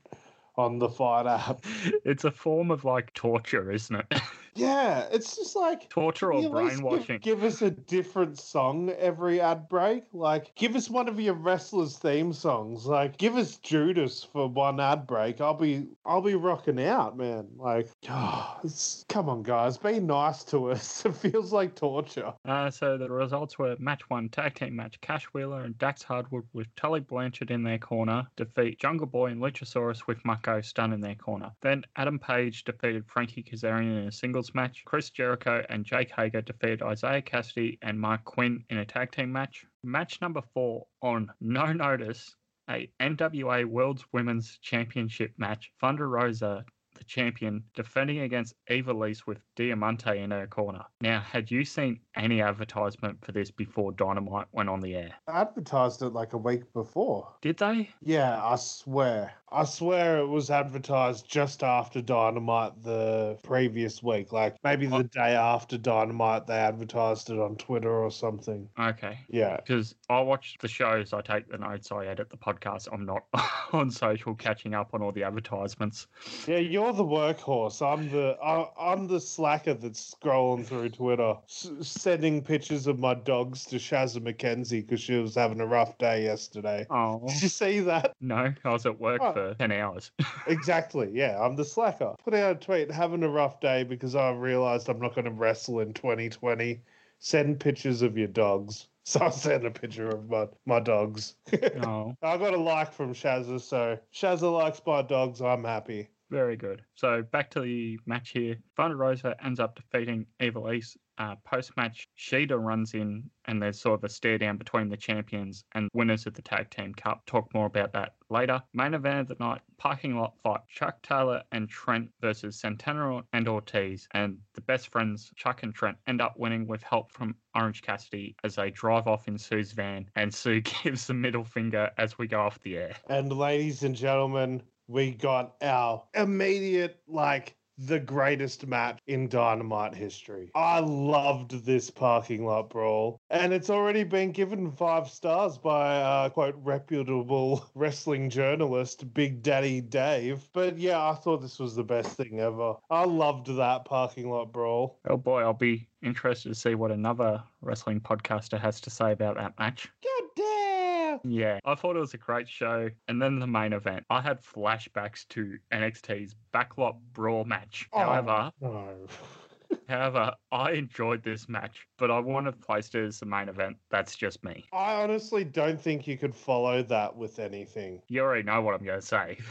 on the FITE app. It's a form of like torture, isn't it? Yeah, it's just like torture or Can you at least give- brainwashing. Give, us a different song every ad break. Like, give us one of your wrestlers' theme songs. Like, give us Judas for one ad break. I'll be, I'll be rocking out, man. Like, it's, come on, guys, be nice to us. It feels like torture. Uh, so the results were match one tag team match. Cash Wheeler and Dax Hardwood with Tully Blanchard in their corner defeat Jungle Boy and Luchasaurus with Marko Stunt in their corner. Then Adam Page defeated Frankie Kazarian in a singles match. Chris Jericho and Jake Hager defeated Isiah Kassidy and Marq Quen in a tag team match. Match number four on no notice. A NWA World's Women's Championship match. Thunder Rosa the champion, defending against Ivelisse with Diamante in her corner. Now, had you seen any advertisement for this before Dynamite went on the air? I advertised it like a week before. Did they? Yeah, I swear. I swear it was advertised just after Dynamite the previous week. Like maybe the oh. day after Dynamite, they advertised it on Twitter or something. Okay. Yeah. Because I watch the shows, I take the notes, I edit the podcast. I'm not on social catching up on all the advertisements. Yeah, you're the workhorse. I'm the I, I'm the slacker that's scrolling through Twitter, s- sending pictures of my dogs to Shazza McKenzie because she was having a rough day yesterday. Oh, Did you see that? no, I was at work Oh. For 10 hours. Exactly. Yeah, I'm the slacker. Put out a tweet, having a rough day because I realized I'm not going to wrestle in 2020. Send pictures of your dogs. So I sent a picture of my, my dogs. oh, I got a like from Shazza, so Shazza likes my dogs. I'm happy. very good. So back to the match here. Thunder Rosa ends up defeating Ivelisse. Uh, Post match, Shida runs in, and there's sort of a stare down between the champions and winners of the Tag Team Cup. Talk more about that later. Main event of the night, parking lot fight. Chuck Taylor and Trent versus Santana and Ortiz. And the best friends, Chuck and Trent, end up winning with help from Orange Cassidy as they drive off in Sue's van. And Sue gives the middle finger as we go off the air. And ladies and gentlemen, we got our immediate, like, the greatest match in Dynamite history. I loved this parking lot brawl, and it's already been given five stars by uh, quote reputable wrestling journalist Big Daddy Dave. But yeah, I thought this was the best thing ever. I loved that parking lot brawl. Oh boy, I'll be interested to see what another wrestling podcaster has to say about that match. Damn! Yeah, I thought it was a great show. And then the main event, I had flashbacks to NXT's backlot brawl match. Oh. However, No. however, I enjoyed this match, but I wouldn't have placed it as the main event. That's just me. I honestly don't think you could follow that with anything. You already know what I'm going to say.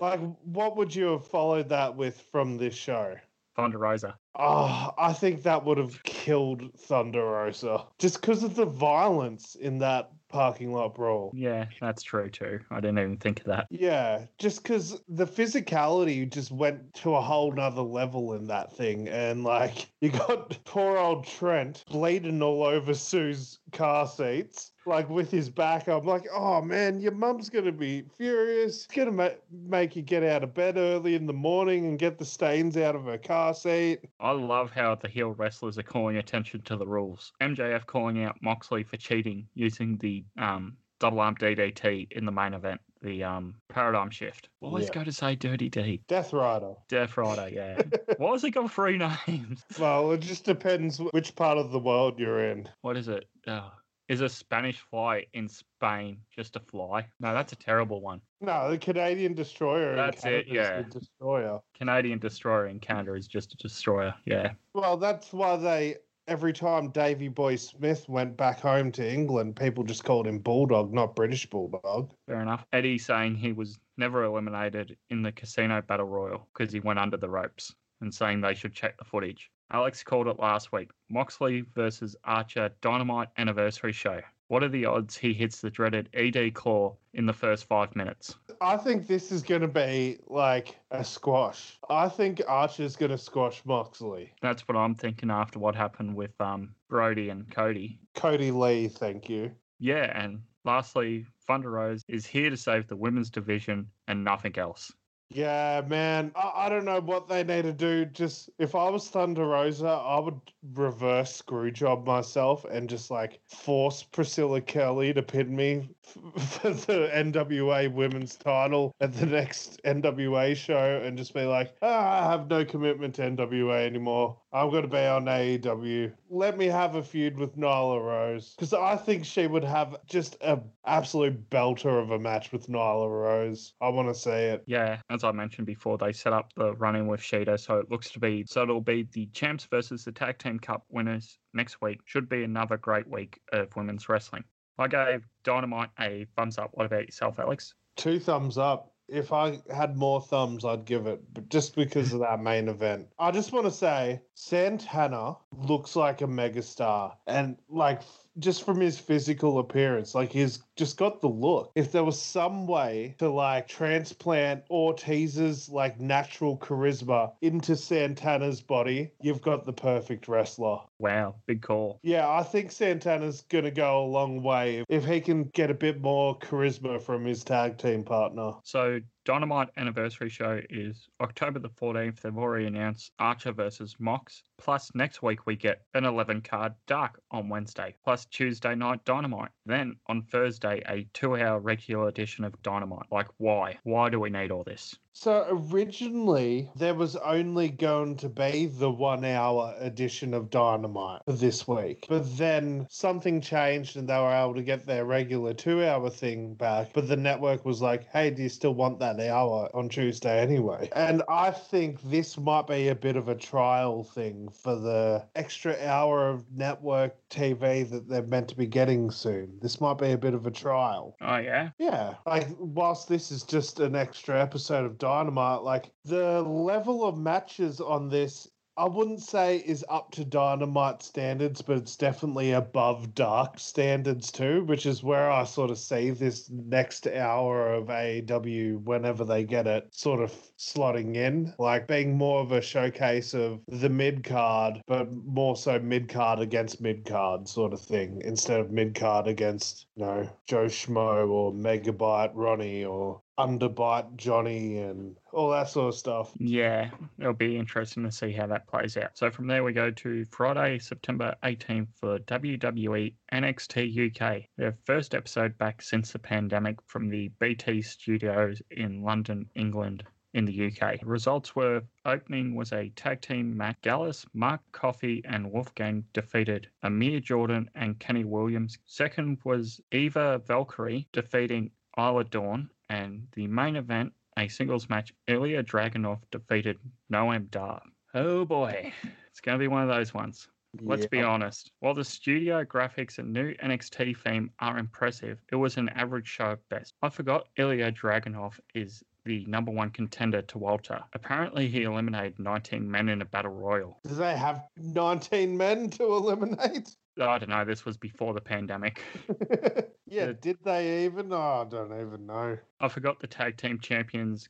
Like, what would you have followed that with from this show? Thunder Rosa. Oh, I think that would have killed Thunder Rosa just because of the violence in that parking lot brawl. Yeah, that's true too. I didn't even think of that. Yeah, just because the physicality just went to a whole nother level in that thing. And like, you got poor old Trent bleeding all over Sue's car seats, like with his back. I'm like, oh man, your mum's going to be furious. It's to ma- make you get out of bed early in the morning and get the stains out of her car seat. I love how the heel wrestlers are calling attention to the rules. MJF calling out Moxley for cheating using the um, double arm DDT in the main event, the um, paradigm shift. Always Yeah. go to say Dirty D. Death Rider. Death Rider, yeah. Why has it got three names? Well, it just depends which part of the world you're in. What is it? Oh, is a Spanish fly in Spain just a fly? No, that's a terrible one. No, the Canadian destroyer. That's it, yeah. destroyer. Canadian destroyer in Canada is just a destroyer. Yeah. Well, that's why they every time Davy Boy Smith went back home to England, people just called him Bulldog, not British Bulldog. Fair enough. Eddie saying he was never eliminated in the casino battle royal because he went under the ropes and saying they should check the footage. Alex called it last week. Moxley versus Archer Dynamite anniversary show. What are the odds he hits the dreaded ED claw in the first five minutes? I think this is going to be like a squash. I think Archer's going to squash Moxley. That's what I'm thinking after what happened with um, Brodie and Cody. Cody Lee, thank you. Yeah, and lastly, Thunder Rose is here to save the women's division and nothing else. Yeah, man. I, I don't know what they need to do. Just if I was Thunder Rosa, I would reverse screw job myself and just like force Priscilla Kelly to pin me for the NWA women's title at the next NWA show and just be like, ah, I have no commitment to NWA anymore. I'm going to be on AEW. Let me have a feud with Nyla Rose because I think she would have just an absolute belter of a match with Nyla Rose. I want to see it. Yeah, as I mentioned before, they set up the running with Shida, so it looks to be so it'll be the champs versus the tag team cup winners next week. Should be another great week of women's wrestling. I gave Dynamite a thumbs up. What about yourself, Alex? Two thumbs up. If I had more thumbs, I'd give it, but just because of that main event. I just want to say Santana looks like a megastar, and like just from his physical appearance, like he's just got the look. If there was some way to like transplant Ortiz's like natural charisma into Santana's body, you've got the perfect wrestler. Wow, big call. Yeah, I think Santana's going to go a long way if he can get a bit more charisma from his tag team partner. So Dynamite anniversary show is October the 14th. They've already announced Archer versus Mox. Plus, next week we get an 11 card Dark on Wednesday. Plus, Tuesday night Dynamite. Then on Thursday, a two hour regular edition of Dynamite. Like, why? Why do we need all this? So originally there was only going to be the one hour edition of Dynamite for this week. But then something changed and they were able to get their regular two hour thing back. But the network was like, hey, do you still want that hour on Tuesday anyway? And I think this might be a bit of a trial thing for the extra hour of network TV that they're meant to be getting soon. This might be a bit of a trial. Oh, yeah? Yeah. Like, whilst this is just an extra episode of Dynamite, like, the level of matches on this I wouldn't say is up to Dynamite standards, but it's definitely above Dark standards too, which is where I sort of see this next hour of AEW, whenever they get it, sort of slotting in, like being more of a showcase of the mid card, but more so mid card against mid card sort of thing, instead of mid card against, you know, Joe Schmo or Megabyte Ronnie or underbite Johnny and all that sort of stuff. Yeah, it'll be interesting to see how that plays out. So from there we go to Friday, September 18th for WWE NXT UK. Their first episode back since the pandemic from the BT studios in London, England. In the UK, results were opening was a tag team Matt Gallus, Mark Coffey, and Wolfgang defeated Amir Jordan and Kenny Williams. Second was Aoife Valkyrie defeating Isla Dawn, and the main event, a singles match, Ilya Dragunov defeated Noam Dar. Oh boy, it's going to be one of those ones. Let's be honest. While the studio graphics and new NXT theme are impressive, it was an average show at best. I forgot Ilya Dragunov is the number one contender to Walter. Apparently, he eliminated 19 men in a battle royal. Do they have 19 men to eliminate? I don't know, this was before the pandemic. yeah, Yeah. did they even? Oh, I don't even know. I forgot the tag team champions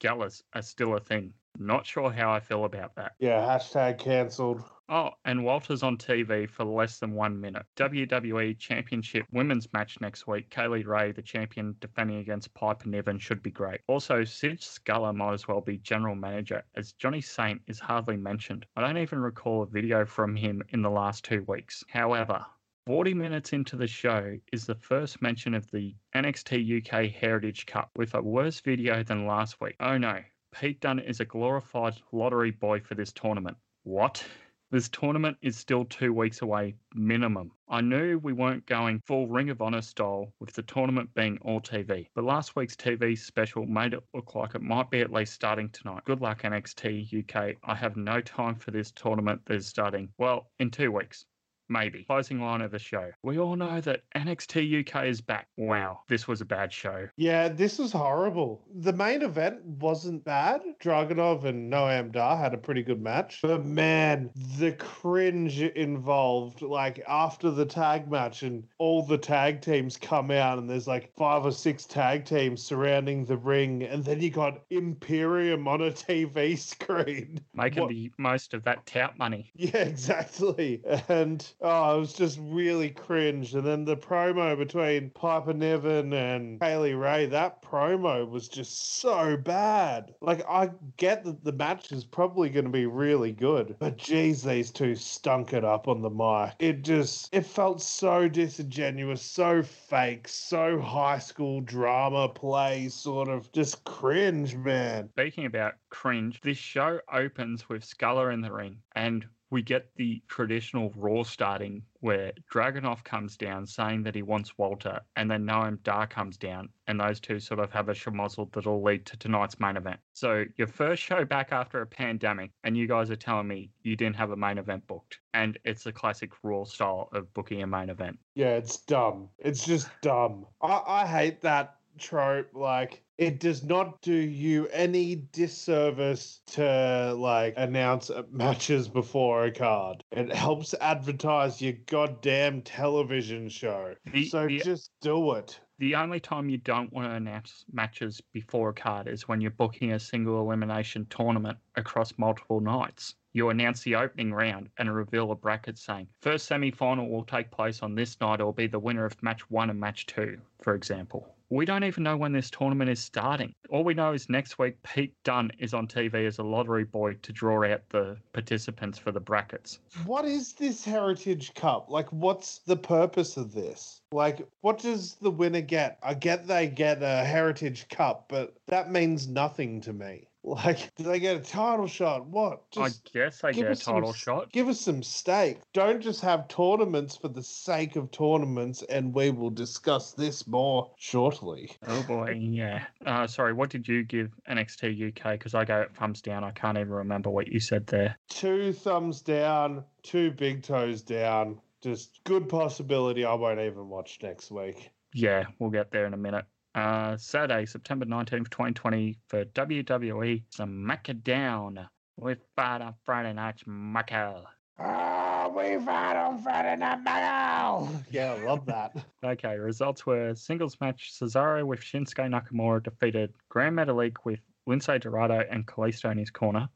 Gallus are still a thing. Not sure how I feel about that. Yeah, hashtag cancelled. Oh, and Walter's on TV for less than one minute. WWE Championship women's match next week. Kay Lee Ray, the champion, defending against Piper Niven, should be great. Also, Sid Scala might as well be general manager, as Johnny Saint is hardly mentioned. I don't even recall a video from him in the last two weeks. However, 40 minutes into the show is the first mention of the NXT UK Heritage Cup with a worse video than last week. Oh no, Pete Dunne is a glorified lottery boy for this tournament. What? This tournament is still two weeks away, minimum. I knew we weren't going full Ring of Honor style with the tournament being all TV, but last week's TV special made it look like it might be at least starting tonight. Good luck, NXT UK. I have no time for this tournament that is starting, well, in two weeks. Maybe. Closing line of the show. We all know that NXT UK is back. Wow, this was a bad show. Yeah, this was horrible. The main event wasn't bad. Dragunov and Noam Dar had a pretty good match. But man, the cringe involved, like after the tag match and all the tag teams come out and there's like five or six tag teams surrounding the ring, and then you got Imperium on a TV screen. Making What- the most of that tout money. Yeah, exactly. And oh, it was just really cringe. And then the promo between Piper Niven and Kay Lee Ray, that promo was just so bad. Like, I get that the match is probably going to be really good, but geez, these two stunk it up on the mic. It just, it felt so disingenuous, so fake, so high school drama play, sort of just cringe, man. Speaking about cringe, this show opens with Scala in the ring, and we get the traditional Raw starting where Dragunov comes down saying that he wants Walter, and then Noam Dar comes down, and those two sort of have a schmozzle that'll lead to tonight's main event. So, your first show back after a pandemic, and you guys are telling me you didn't have a main event booked. And it's a classic Raw style of booking a main event. Yeah, it's dumb. It's just dumb. I, I hate that trope. Like, it does not do you any disservice to like announce matches before a card. It helps advertise your goddamn television show. The- so the- just do it. The only time you don't want to announce matches before a card is when you're booking a single elimination tournament across multiple nights. You announce the opening round and reveal a bracket saying, first semi final will take place on this night or be the winner of match one and match two, for example. We don't even know when this tournament is starting. All we know is next week Pete Dunne is on TV as a lottery boy to draw out the participants for the brackets. What is this Heritage Cup? Like, what's the purpose of this? Like, what does the winner get? I get they get a Heritage Cup, but that means nothing to me. Like, do they get a title shot? What? Just I guess they get a us some title shot. Give us some stake. Don't just have tournaments for the sake of tournaments, and we will discuss this more shortly. Oh boy, yeah. Uh, sorry, what did you give NXT UK? Because I go thumbs down. I can't even remember what you said there. Two thumbs down, two big toes down. Just good possibility I won't even watch next week. Yeah, we'll get there in a minute. Uh, Saturday, September 19th, 2020, for WWE SmackDown We fight on Friday Night SmackDown. Ah, we've had on Friday Night Magal. Yeah, I love that. Okay, results were singles match Cesaro with Shinsuke Nakamura defeated Gran Metalik with Lince Dorado and Kalisto in his corner.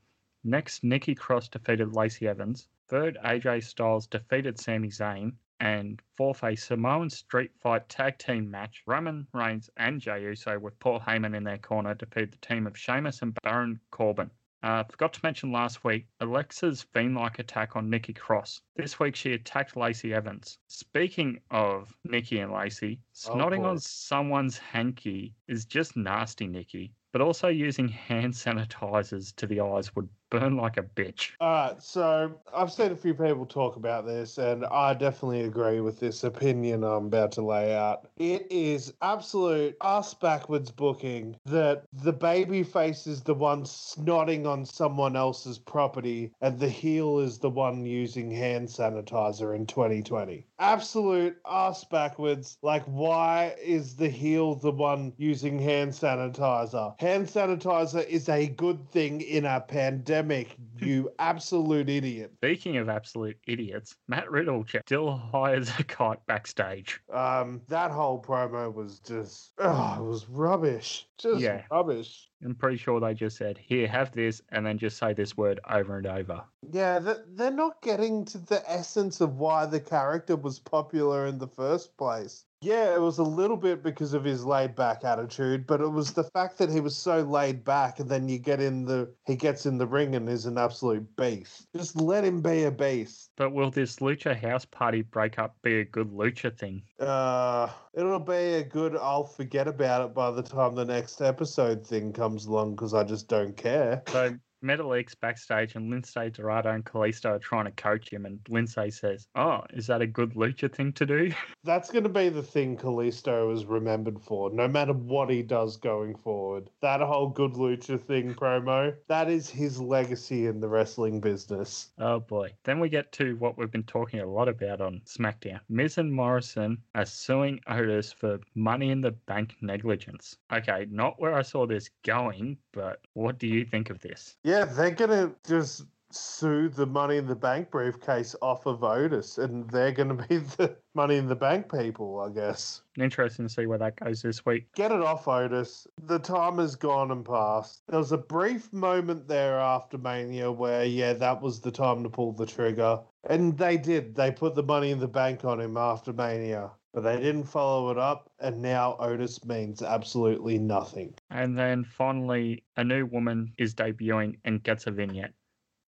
Next, Nikki Cross defeated Lacey Evans. Third, AJ Styles defeated Sami Zayn. And fourth, a Samoan Street Fight tag team match. Roman Reigns and Jey Uso with Paul Heyman in their corner defeated the team of Sheamus and Baron Corbin. Uh, forgot to mention last week Alexa's fiend-like attack on Nikki Cross. This week she attacked Lacey Evans. Speaking of Nikki and Lacey, Oh, snotting boy. on someone's hanky is just nasty, Nikki. But also using hand sanitizers to the eyes would burn like a bitch. All right, so I've seen a few people talk about this, and I definitely agree with this opinion I'm about to lay out. It is absolute ass backwards booking that the baby face is the one snotting on someone else's property, and the heel is the one using hand sanitizer in 2020. Absolute ass backwards. Like, why is the heel the one using hand sanitizer? Hand sanitizer is a good thing in a pandemic, you absolute idiot. Speaking of absolute idiots, Matt Riddle still hires a kite backstage. Um, that whole promo was just, oh, it was rubbish. Just Yeah. rubbish. I'm pretty sure they just said, here, have this, and then just say this word over and over. Yeah, they're not getting to the essence of why the character was popular in the first place. Yeah, it was a little bit because of his laid back attitude, but it was the fact that he was so laid back and then you get in the he gets in the ring and is an absolute beast. Just let him be a beast. But will this Lucha House Party breakup be a good Lucha thing? Uh it'll be a good I'll forget about it by the time the next episode thing comes along because I just don't care. So Metalik backstage and Lince Dorado and Kalisto are trying to coach him, and Lince says, "Oh, is that a good lucha thing to do?" That's going to be the thing Kalisto is remembered for, no matter what he does going forward. That whole good lucha thing promo, that is his legacy in the wrestling business. Oh boy. Then we get to what we've been talking a lot about on SmackDown. Miz and Morrison are suing Otis for money in the bank negligence. Okay, not where I saw this going, but what do you think of this? Yeah, they're going to just sue the money in the bank briefcase off of Otis, and they're going to be the money in the bank people, I guess. Interesting to see where that goes this week. Get it off, Otis. The time has gone and passed. There was a brief moment there after Mania where, yeah, that was the time to pull the trigger. And they did. They put the money in the bank on him after Mania. But they didn't follow it up, and now Otis means absolutely nothing. And then finally, a new woman is debuting and gets a vignette.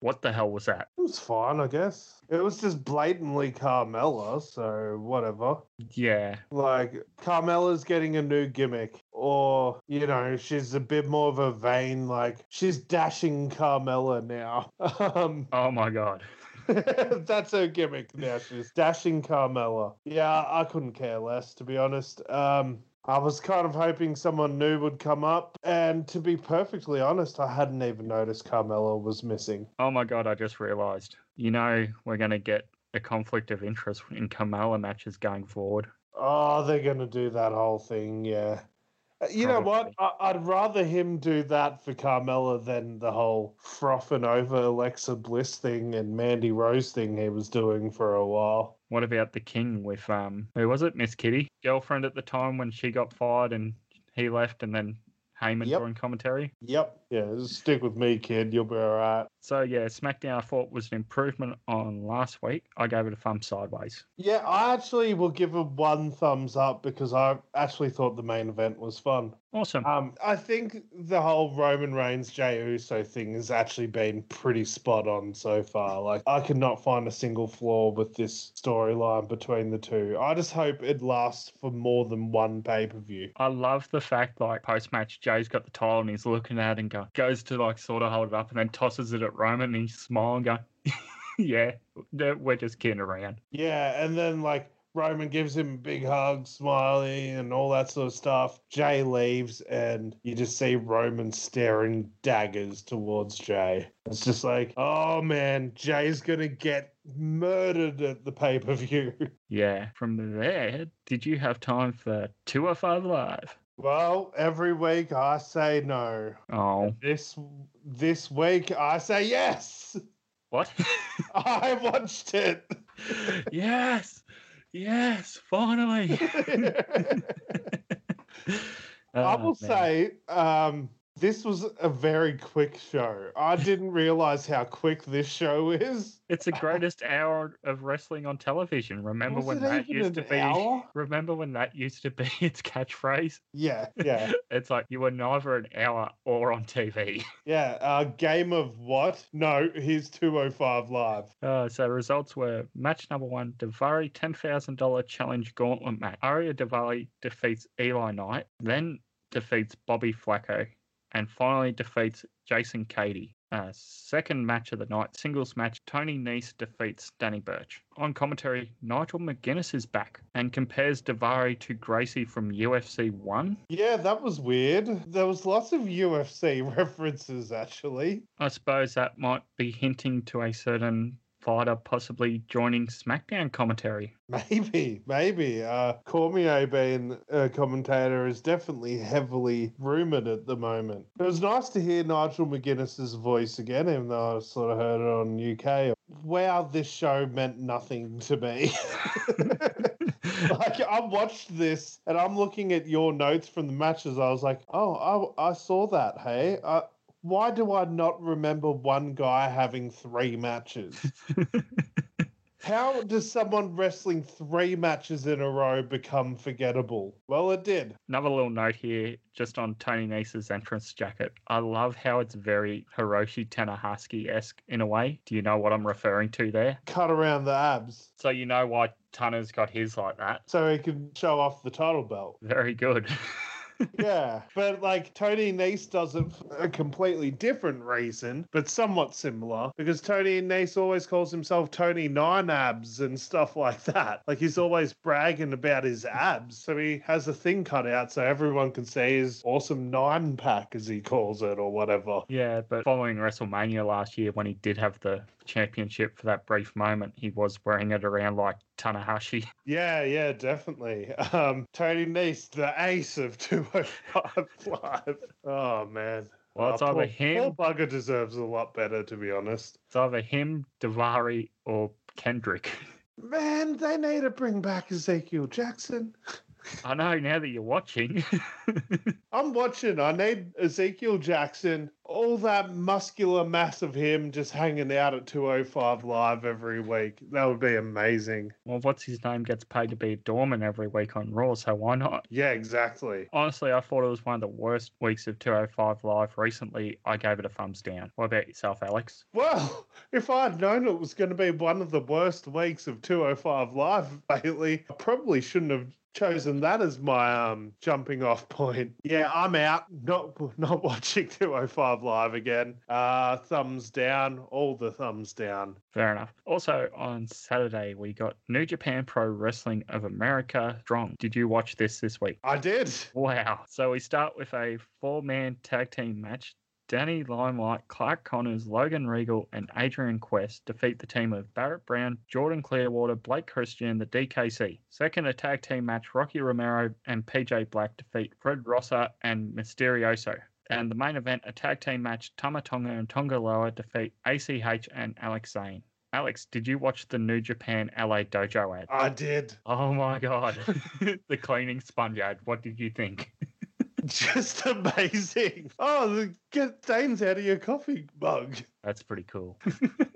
What the hell was that? It was fine, I guess. It was just blatantly Carmella, so whatever. Yeah. Like, Carmella's getting a new gimmick, or, you know, she's a bit more of a vein, like, she's dashing Carmella now. um, Oh my god. That's her gimmick now. She's dashing Carmella. Yeah, I couldn't care less, to be honest. Um, I was kind of hoping someone new would come up, and to be perfectly honest, I hadn't even noticed Carmella was missing. Oh my god, I just realized. You know, we're going to get a conflict of interest in Kamala matches going forward. Oh, they're going to do that whole thing, yeah. You know what? I- I'd rather him do that for Carmella than the whole frothing over Alexa Bliss thing and Mandy Rose thing he was doing for a while. What about the King with um who was it? Miss Kitty, girlfriend at the time when she got fired and he left, and then Heyman Yep. doing commentary. Yep. Yeah, stick with me, kid. You'll be all right. So yeah, SmackDown I thought was an improvement on last week. I gave it a thumb sideways. Yeah, I actually will give it one thumbs up because I actually thought the main event was fun. Awesome. Um, I think the whole Roman Reigns Jey Uso thing has actually been pretty spot on so far. Like, I could not find a single flaw with this storyline between the two. I just hope it lasts for more than one pay per view. I love the fact like post match Jey's got the title and he's looking at it and go, goes to like sort of hold it up and then tosses it at Roman and he's smiling going, Yeah, we're just kidding around. Yeah, and then like Roman gives him a big hug, smiley, and all that sort of stuff. Jey leaves, and you just see Roman staring daggers towards Jey. It's just like, oh man, Jey's gonna get murdered at the pay per view. Yeah. From there, did you have time for two or five live? Well, every week I say no. Oh, This this week I say yes. what? I watched it. yes, yes, finally. I Oh, will man. say, um, this was a very quick show. I didn't realize how quick this show is. it's the greatest hour of wrestling on television. Remember Was when that used to be? hour? Remember when that used to be its catchphrase? Yeah, yeah, It's like you were neither an hour or on TV. yeah. Uh, game of what? No, here's 205 live. Uh, so results were match number one, Daivari $10,000 challenge gauntlet match. Ariya Daivari defeats Eli Knight, then defeats Bobby Flaco, and finally defeats Jason Cady. Uh, second match of the night, singles match, Tony Nese defeats Danny Burch. On commentary, Nigel McGuinness is back and compares Daivari to Gracie from UFC 1. Yeah, that was weird. There was lots of UFC references, actually. I suppose that might be hinting to a certain fighter possibly joining SmackDown commentary. Maybe, maybe. Uh, Cormier being a commentator is definitely heavily rumored at the moment. It was nice to hear Nigel McGuinness's voice again, even though I sort of heard it on UK. Wow, this show meant nothing to me. like I watched this and I'm looking at your notes from the matches. I was like, oh, I, I saw that. Hey, uh, why do I not remember one guy having three matches? How does someone wrestling three matches in a row become forgettable? Well, it did. Another little note here, just on Tony Nese's entrance jacket. I love how it's very Hiroshi Tanahashi esque in a way. Do you know what I'm referring to there? Cut around the abs So you know why Tana's got his like that. so he can show off the title belt. Very good. yeah, but like Tony Nese does it for a completely different reason, but somewhat similar because Tony Nese always calls himself Tony Nine Abs and stuff like that. Like he's always bragging about his abs, so he has a thing cut out so everyone can see his awesome nine pack, as he calls it, or whatever. Yeah, but following WrestleMania last year, when he did have the championship for that brief moment, he was wearing it around like Tanahashi. Yeah, yeah, definitely. Um, Tony Nese, the ace of 205 Live. Oh, man. Well, it's Oh, either poor, him, bugger deserves a lot better, to be honest. it's either him, Daivari, or Kendrick. Man, they need to bring back Ezekiel Jackson. I know now that you're watching. I'm watching. I need Ezekiel Jackson, all that muscular mass of him just hanging out at 205 Live every week. That would be amazing. well, what's his name gets paid to be a doorman every week on Raw, so why not? Yeah, exactly. Honestly, I thought it was one of the worst weeks of 205 Live recently. I gave it a thumbs down. What about yourself, Alex? Well, if I'd known it was going to be one of the worst weeks of 205 Live lately, I probably shouldn't have chosen that as my um jumping off point. Yeah, I'm out. Not not watching 205 Live again. Uh thumbs down, all the thumbs down. Fair enough. Also, on Saturday, we got New Japan Pro Wrestling of America Strong. Did you watch this this week? I did. Wow. So we start with a four man tag team match. Danny Limelight, Clark Connors, Logan Riegel, and Adrian Quest defeat the team of Barrett Brown, Jordan Clearwater, Blake Christian, and the DKC. Second, a tag team match, Rocky Romero and PJ Black defeat Fred Rosser and Mysterioso. And the main event, a tag team match, Tama Tonga and Tonga Loa defeat ACH and Alex Zayne. Alex, did you watch the New Japan LA Dojo ad? I did. Oh my god. the cleaning sponge ad. What did you think? Just amazing. Oh, the- get stains out of your coffee mug. That's pretty cool.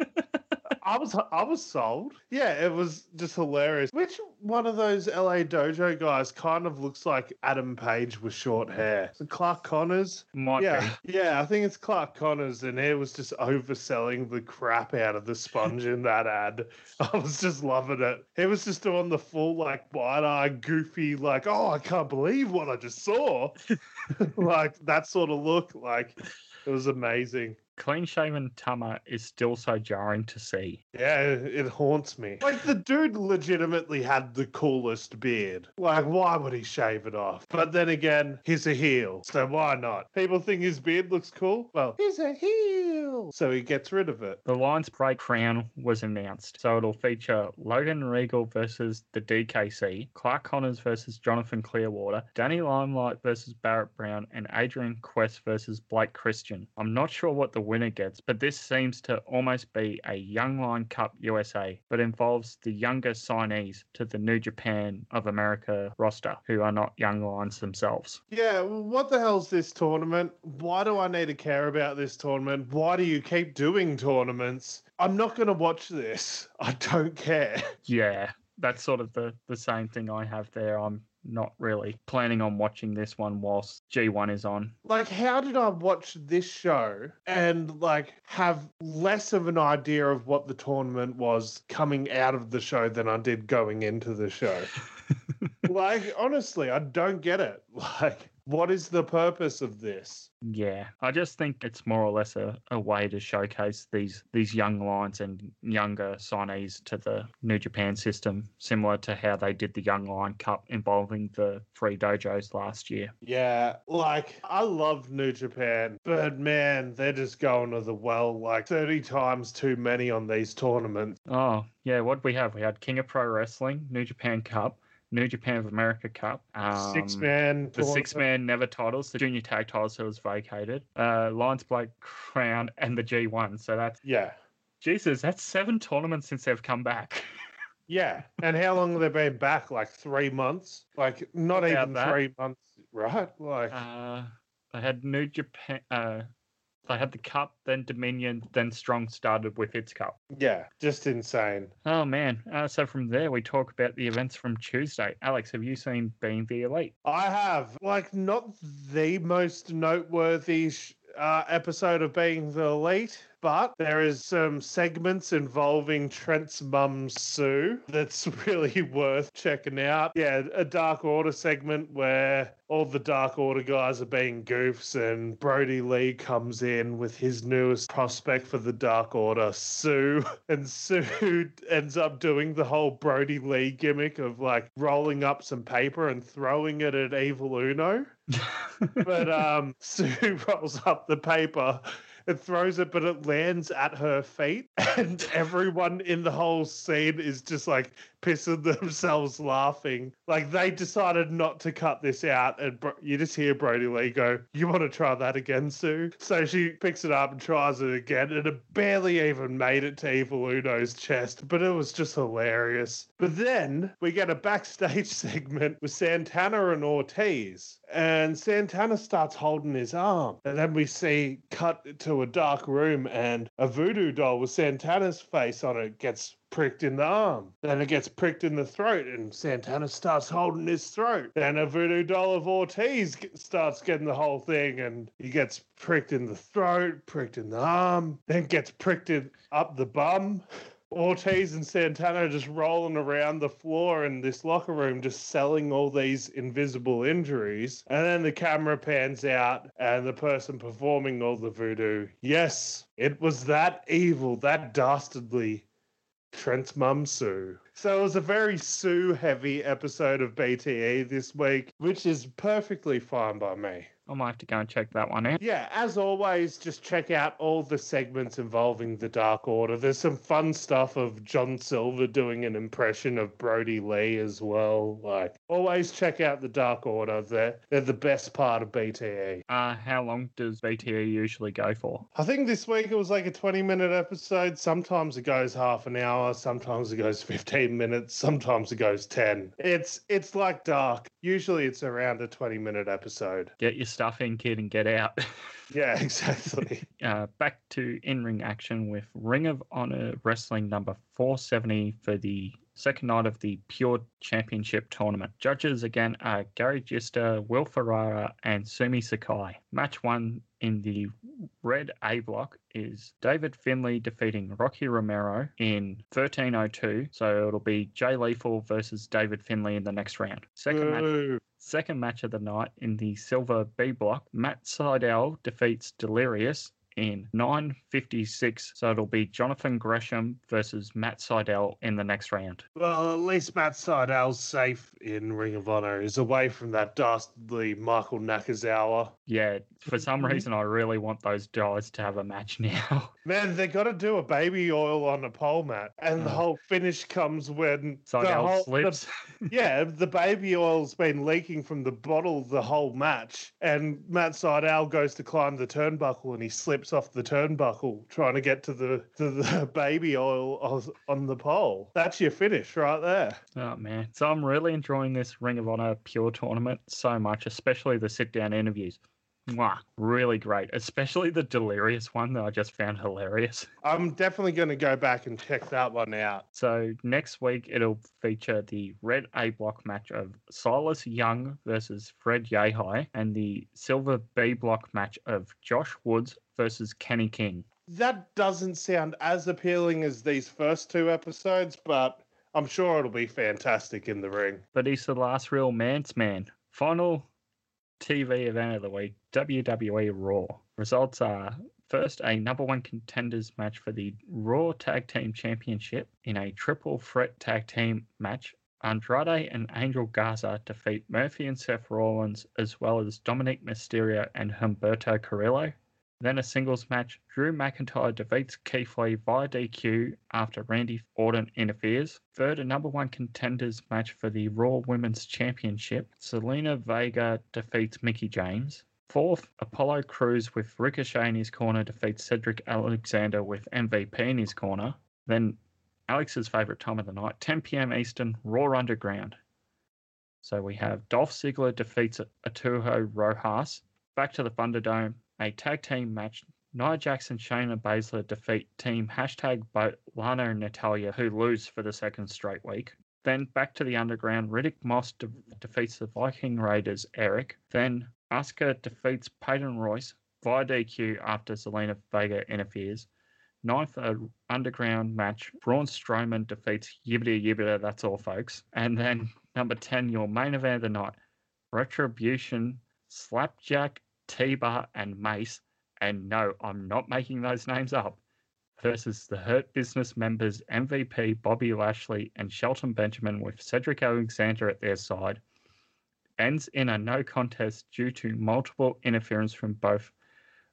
I was I was sold. Yeah, it was just hilarious. Which one of those LA Dojo guys kind of looks like Adam Page with short hair? It Clark Connors? Might yeah, yeah, I think it's Clark Connors, and he was just overselling the crap out of the sponge in that ad. I was just loving it. He was just doing the full like wide eye, goofy, like, oh, I can't believe what I just saw, like that sort of look. Like it was amazing. Clean shaven Tama is still so jarring to see. Yeah, it haunts me. Like the dude legitimately had the coolest beard. Like, why would he shave it off? But then again, he's a heel, so why not? People think his beard looks cool. Well, he's a heel, so he gets rid of it. The Lions Break Crown was announced, so it'll feature Logan Riegel versus the DKC, Clark Connors versus Jonathan Clearwater, Danny Limelight versus Barrett Brown, and Adrian Quest versus Blake Christian. I'm not sure what the winner gets, but this seems to almost be a Young Lion Cup USA, but involves the younger signees to the New Japan of America roster, who are not Young Lions themselves. Yeah, well, what the hell's this tournament? Why do I need to care about this tournament? Why do you keep doing tournaments? I'm not going to watch this. I don't care. Yeah, that's sort of the, the same thing I have there. I'm not really planning on watching this one whilst G1 is on. Like, how did I watch this show and like have less of an idea of what the tournament was coming out of the show than I did going into the show? like, honestly, I don't get it. Like, what is the purpose of this? Yeah, I just think it's more or less a, a way to showcase these these young lions and younger signees to the New Japan system, similar to how they did the Young Lion Cup involving the three dojos last year. Yeah, like I love New Japan, but man, they're just going to the well like 30 times too many on these tournaments. Oh, yeah, what we have? We had King of Pro Wrestling, New Japan Cup, New Japan of America Cup, um, Six man. the six man never titles, the junior tag titles that was vacated, uh, Lions Break Crown, and the G1. So that's Yeah. Jesus, that's seven tournaments since they've come back. Yeah. And how long have they been back? Like three months? Like not About even that. three months, right? Like Uh, they had New Japan. Uh, they had the cup, then Dominion, then Strong started with its cup. yeah, just insane. Oh man! Uh, so from there, we talk about the events from Tuesday. Alex, have you seen Being the Elite? I have like not the most noteworthy sh- uh, episode of Being the Elite, but there is some segments involving Trent's mum Sue that's really worth checking out. Yeah, a Dark Order segment where all the Dark Order guys are being goofs, and Brodie Lee comes in with his newest prospect for the Dark Order, Sue. And Sue ends up doing the whole Brodie Lee gimmick of like rolling up some paper and throwing it at Evil Uno. but um, Sue rolls up the paper and throws it, but it lands at her feet, and everyone in the whole scene is just like pissing themselves laughing. Like they decided not to cut this out, and you just hear Brodie Lee go, "You want to try that again, Sue?" So she picks it up and tries it again, and it barely even made it to Evil Uno's chest, but it was just hilarious. But then we get a backstage segment with Santana and Ortiz, and Santana starts holding his arm, and then we see cut to a dark room, and a voodoo doll with Santana's face on it gets pricked in the arm. Then it gets pricked in the throat, and Santana starts holding his throat. Then a voodoo doll of Ortiz starts getting the whole thing, and he gets pricked in the throat, pricked in the arm, then gets pricked in, up the bum. Ortiz and Santana just rolling around the floor in this locker room, just selling all these invisible injuries. And then the camera pans out, and the person performing all the voodoo, yes, it was that evil, that dastardly Trent's mum Sue. So it was a very Sue heavy episode of BTE this week, which is perfectly fine by me. I might have to go and check that one out. Yeah, as always, just check out all the segments involving the Dark Order. There's some fun stuff of John Silver doing an impression of Brodie Lee as well. Like, always check out the Dark Order. They're, they're the best part of BTE. Uh, how long does BTE usually go for? I think this week it was like a 20 minute episode. Sometimes it goes half an hour, sometimes it goes 15 minutes, sometimes it goes 10. It's it's like dark. Usually it's around a 20 minute episode. Get your stuff in, kid, and get out. Yeah, exactly. uh, back to in ring action with Ring of Honor Wrestling number 470 for the second night of the Pure Championship tournament. Judges again are Gary Juster, Will Ferrara, and Sumi Sakai. Match one in the red A block is David Finlay defeating Rocky Romero in 1302. So it'll be Jay Lethal versus David Finlay in the next round. Second match Second match of the night in the silver B block, Matt Sydal defeats Delirious in 9.56. So it'll be Jonathan Gresham versus Matt Sydal in the next round. Well, at least Matt Sydal's safe in Ring of Honor. He's away from that dastardly Michael Nakazawa. Yeah, for some mm-hmm. reason, I really want those guys to have a match now. Man, they got to do a baby oil on a pole mat, and the Oh. whole finish comes when Sydal whole, slips. The, yeah, the baby oil's been leaking from the bottle the whole match, and Matt Sydal goes to climb the turnbuckle, and he slips off the turnbuckle trying to get to the to the baby oil on the pole. That's your finish right there. Oh man. So I'm really enjoying this Ring of Honor Pure tournament so much, especially the sit down interviews. Mwah, really great. Especially the delirious one that I just found hilarious. I'm definitely going to go back and check that one out. So next week it'll feature the red A block match of Silas Young versus Fred Yehi and the silver B block match of Josh Woods versus Kenny King. That doesn't sound as appealing as these first two episodes, but I'm sure it'll be fantastic in the ring. But he's the last real man's man. Final TV event of the week, WWE Raw. Results are first a number one contenders match for the Raw Tag Team Championship in a triple threat tag team match. Andrade and Angel Garza defeat Murphy and Seth Rollins, as well as Dominik Mysterio and Humberto Carrillo. Then a singles match. Drew McIntyre defeats Keith Lee via DQ after Randy Orton interferes. Third, a number one contenders match for the Raw Women's Championship. Zelina Vega defeats Mickie James. Fourth, Apollo Crews with Ricochet in his corner defeats Cedric Alexander with MVP in his corner. Then Alex's favourite time of the night, 10 p.m. Eastern, Raw Underground. So we have Dolph Ziggler defeats Arturo Ruas. Back to the Thunderdome, a tag team match. Nia Jackson, Shayna Baszler defeat team hashtag Lana and Natalya, who lose for the second straight week. Then back to the underground, Riddick Moss de- defeats the Viking Raiders, Erik. Then Asuka defeats Peyton Royce via DQ after Zelina Vega interferes. Ninth underground match, Braun Strowman defeats Yibbity Yibbita. That's all, folks. And then number 10, your main event of the night, Retribution, Slapjack, T-Bar, and Mace. And no, I'm not making those names up. Versus the Hurt Business members MVP Bobby Lashley and Shelton Benjamin with Cedric Alexander at their side. Ends in a no contest due to multiple interference from both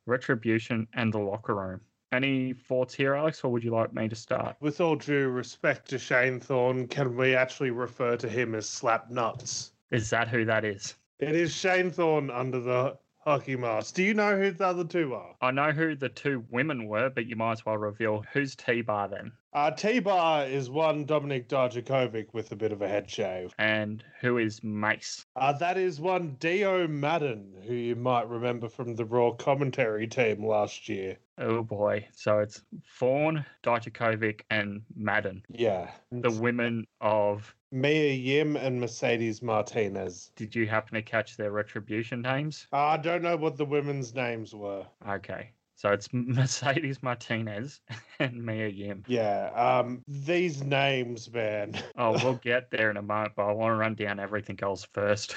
Retribution and the locker room. Any thoughts here, Alex, or would you like me to start? With all due respect to Shane Thorne, can we actually refer to him as Slap Nuts? Is that who that is? It is Shane Thorne under the hockey mask. Do you know who the other two are? I know who the two women were, but you might as well reveal who's T Bar then. Uh, T Bar is one Dominik Dijakovic with a bit of a head shave. And who is Mace? Uh, that is one Dio Maddin, who you might remember from the Raw commentary team last year. Oh boy. So it's Fawn, Dijakovic, and Maddin. Yeah. The women of. Mia Yim and Mercedes Martinez. Did you happen to catch their retribution names? Uh, I don't know what the women's names were. Okay. So it's Mercedes Martinez and Mia Yim. Yeah, um, these names, man. oh, we'll get there in a moment, but I want to run down everything else first.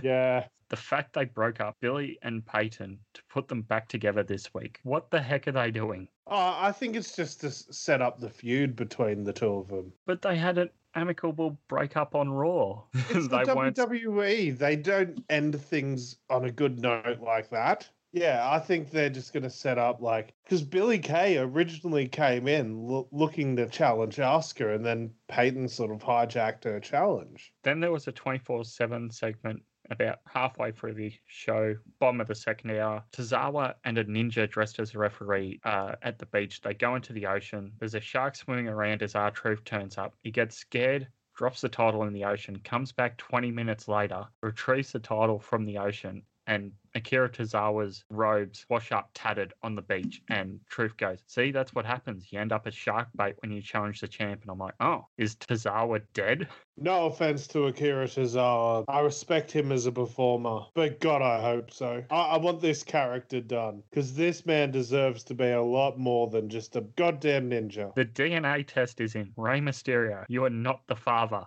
yeah. The fact they broke up Billie and Peyton to put them back together this week. What the heck are they doing? Oh, I think it's just to set up the feud between the two of them. But they had an amicable breakup on Raw. It's the WWE. They don't end things on a good note like that. Yeah, I think they're just going to set up like because Billie Kay originally came in lo- looking to challenge Asuka, and then Peyton sort of hijacked her challenge. Then there was a twenty four seven segment about halfway through the show, bottom of the second hour, Tozawa and a ninja dressed as a referee uh, at the beach. They go into the ocean. There's a shark swimming around as R Truth turns up. He gets scared, drops the title in the ocean, comes back 20 minutes later, retrieves the title from the ocean, and Akira Tozawa's robes wash up tattered on the beach. And Truth goes, See, that's what happens. You end up as shark bait when you challenge the champ. And I'm like, Oh, is Tozawa dead? No offense to Akira Tozawa. I respect him as a performer, but God, I hope so. I, I want this character done because this man deserves to be a lot more than just a goddamn ninja. The DNA test is in. Rey Mysterio, you are not the father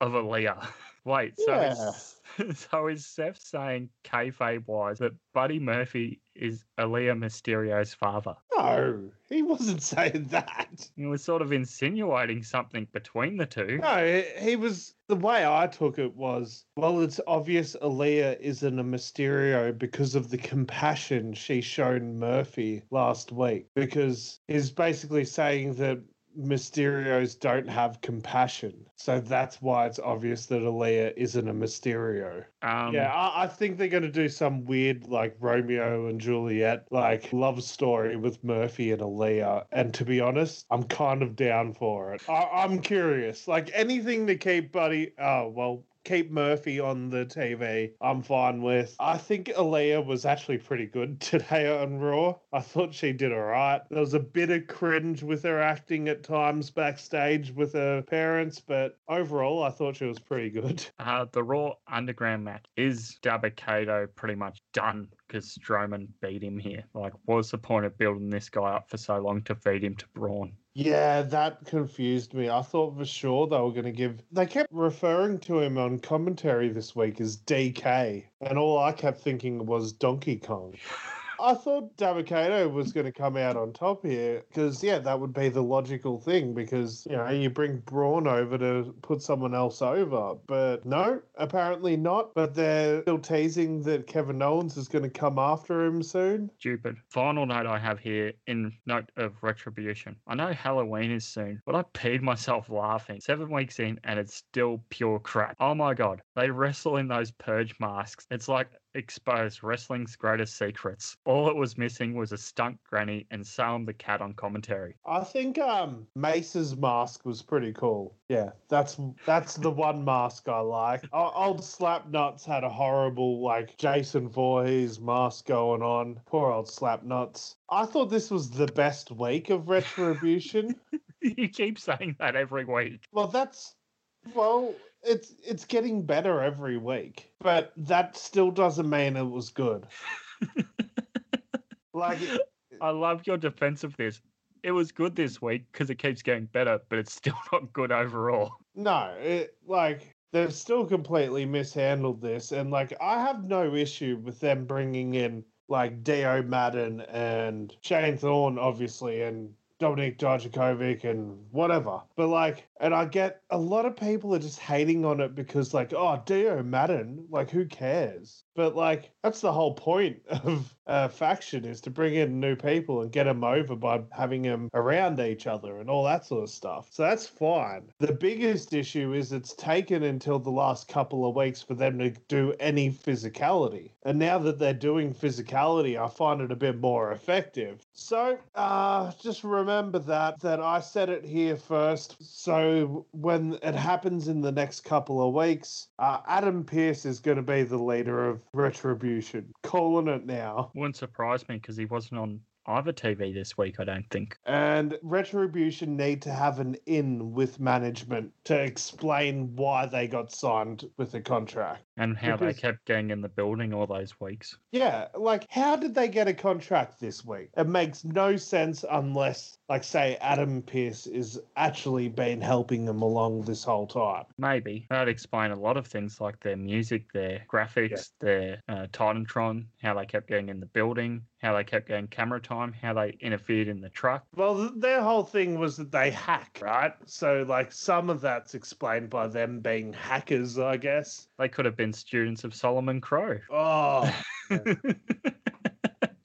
of Aaliyah. Wait, so Yeah. so is Seth saying kayfabe wise that Buddy Murphy is Aaliyah Mysterio's father? No, he wasn't saying that. He was sort of insinuating something between the two. No, he- he was. The way I took it was, well, it's obvious Aaliyah isn't a Mysterio because of the compassion she shown Murphy last week. Because he's basically saying that Mysterios don't have compassion. So that's why it's obvious that Aaliyah isn't a Mysterio. Um, yeah, I, I think they're going to do some weird, like Romeo and Juliet, like love story with Murphy and Aaliyah. And to be honest, I'm kind of down for it. I, I'm curious. Like anything to keep Buddy. Oh, well, keep Murphy on the TV, I'm fine with. I think Aaliyah was actually pretty good today on Raw. I thought she did all right. There was a bit of cringe with her acting at times backstage with her parents, but overall, I thought she was pretty good. Uh, the Raw Underground match is Dabba-Kato pretty much done because Strowman beat him here. Like, what's the point of building this guy up for so long to feed him to Braun? Yeah, that confused me. I thought for sure they were going to give. They kept referring to him on commentary this week as DK, and all I kept thinking was Donkey Kong. I thought Dabba-Kato was going to come out on top here because, yeah, that would be the logical thing because, you know, you bring Braun over to put someone else over. But no, apparently not. But they're still teasing that Kevin Owens is going to come after him soon. Stupid. Final note I have here in note of retribution. I know Halloween is soon, but I peed myself laughing. Seven weeks in and it's still pure crap. Oh my god. They wrestle in those purge masks. It's like exposed wrestling's greatest secrets. All it was missing was a stunt granny and Salem the cat on commentary. I think um Mace's mask was pretty cool. Yeah, that's that's the one mask I like. O- Old Slapnuts had a horrible like Jason Voorhees mask going on. Poor old Slapnuts. I thought this was the best week of Retribution. you keep saying that every week. well, that's well, it's it's getting better every week, but that still doesn't mean it was good. like I love your defense of this. it was good this week because it keeps getting better, but it's still not good overall. No, it like they've still completely mishandled this, and like I have no issue with them bringing in like Dio Maddin and Shane Thorne, obviously, and Dominik Dijakovic and whatever. But like, and I get a lot of people are just hating on it because like, oh, Dio Maddin, like who cares? But like, that's the whole point of a faction is to bring in new people and get them over by having them around each other and all that sort of stuff. So that's fine. The biggest issue is it's taken until the last couple of weeks for them to do any physicality. And now that they're doing physicality, I find it a bit more effective. So uh, just remember that that I said it here first. So when it happens in the next couple of weeks, uh, Adam Pearce is going to be the leader of Retribution. Calling it now. Wouldn't surprise me because he wasn't on either TV this week, I don't think. And Retribution need to have an in with management to explain why they got signed with a contract. And how Because- they kept getting in the building all those weeks. Yeah, like how did they get a contract this week? It makes no sense unless, like, say, Adam Pearce is actually been helping them along this whole time. Maybe. That'd explain a lot of things like their music, their graphics, their uh, Titantron, how they kept getting in the building, how they kept getting camera time, how they interfered in the truck. Well, their whole thing was that they hack, right? So, like, some of that's explained by them being hackers, I guess. They could have been students of Solomon Crowe. Oh,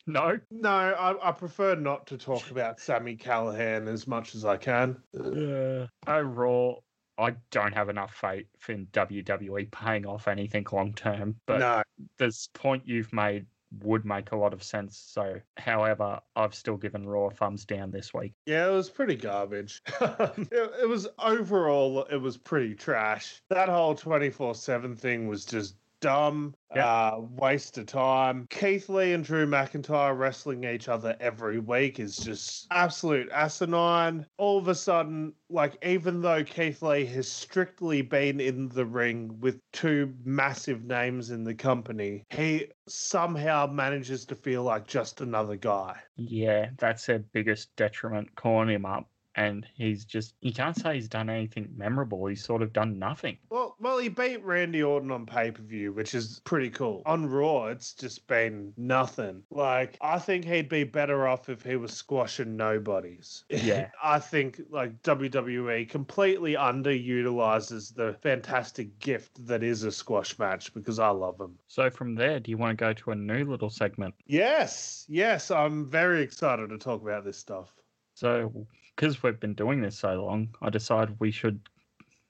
no? no, I, I prefer not to talk about Sami Callihan as much as I can. Uh, overall, I don't have enough faith in WWE paying off anything long term, but no, this point you've made would make a lot of sense. So, however, I've still given Raw thumbs down this week. Yeah, it was pretty garbage. it, it was overall, it was pretty trash. That whole 24 7 thing was just dumb, Yep. uh, waste of time. Keith Lee and Drew McIntyre wrestling each other every week is just absolute asinine. All of a sudden, like, even though Keith Lee has strictly been in the ring with two massive names in the company, he somehow manages to feel like just another guy. Yeah, that's their biggest detriment, calling him up. And he's just, you can't say he's done anything memorable. He's sort of done nothing. Well, well, he beat Randy Orton on pay per view, which is pretty cool. On Raw, it's just been nothing. Like, I think he'd be better off if he was squashing nobodies. Yeah. I think like WWE completely underutilizes the fantastic gift that is a squash match because I love them. So, from there, do you want to go to a new little segment? Yes, yes, I'm very excited to talk about this stuff. So, because we've been doing this so long, I decided we should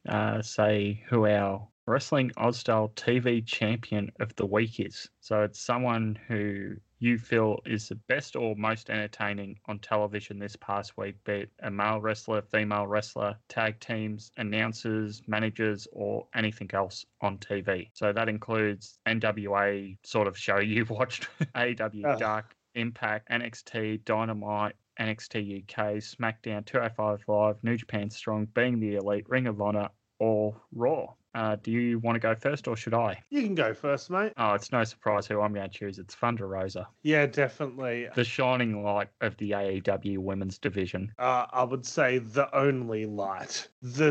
uh, say who our Wrestling Aus Style TV champion of the week is. So, it's someone who you feel is the best or most entertaining on television this past week, be it a male wrestler, female wrestler, tag teams, announcers, managers, or anything else on TV. So, that includes NWA sort of show you've watched, AW Oh. Dark, Impact, NXT, Dynamite, NXT UK, SmackDown, 205 Live, New Japan Strong, Being the Elite, Ring of Honor, or Raw. Uh, do you want to go first or should I? You can go first, mate. Oh, it's no surprise who I'm going to choose. It's Thunder Rosa, Yeah, definitely. the shining light of the AEW women's division. uh, I would say the only light, the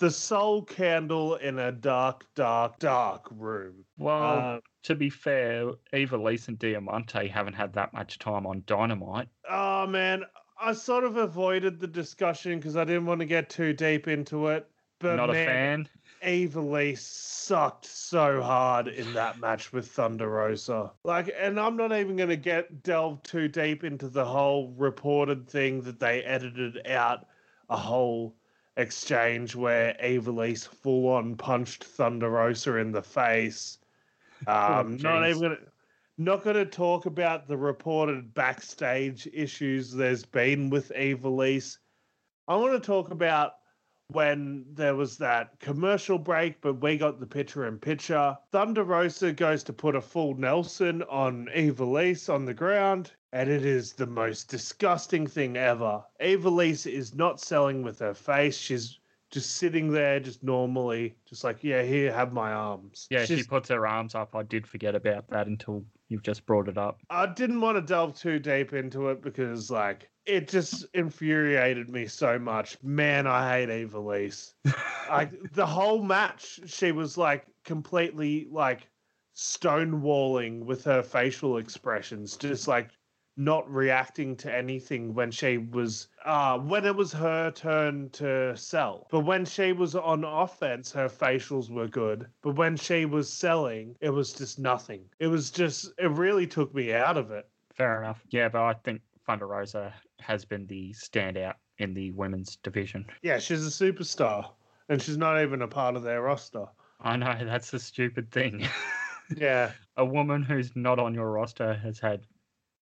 the sole candle in a dark, dark, dark room. Well, Uh, to be fair, Ivelisse and Diamante haven't had that much time on Dynamite. Oh man, I sort of avoided the discussion because I didn't want to get too deep into it. But Not a man, fan. Eva sucked so hard in that match with Thunder Rosa. Like, and I'm not even going to get delve too deep into the whole reported thing that they edited out a whole exchange where Eva full on punched Thunder Rosa in the face. Um, not even going to. Not going to talk about the reported backstage issues there's been with Ivelisse. I want to talk about when there was that commercial break, but we got the picture in picture. Thunder Rosa goes to put a full Nelson on Ivelisse on the ground, and it is the most disgusting thing ever. Ivelisse is not selling with her face, she's just sitting there, just normally, just like, yeah, here, have my arms. Yeah, she puts her arms up. I did forget about that until you've just brought it up. I didn't want to delve too deep into it because, like, it just infuriated me so much. Man, I hate Ivelisse. like the whole match, she was like completely like stonewalling with her facial expressions, just like not reacting to anything when she was uh when it was her turn to sell. But when she was on offense, her facials were good. But when she was selling, it was just nothing. It was just it really took me out of it. Fair enough. Yeah, but I think Thunder Rosa has been the standout in the women's division. Yeah, she's a superstar. And she's not even a part of their roster. I know that's a stupid thing. Yeah. a woman who's not on your roster has had,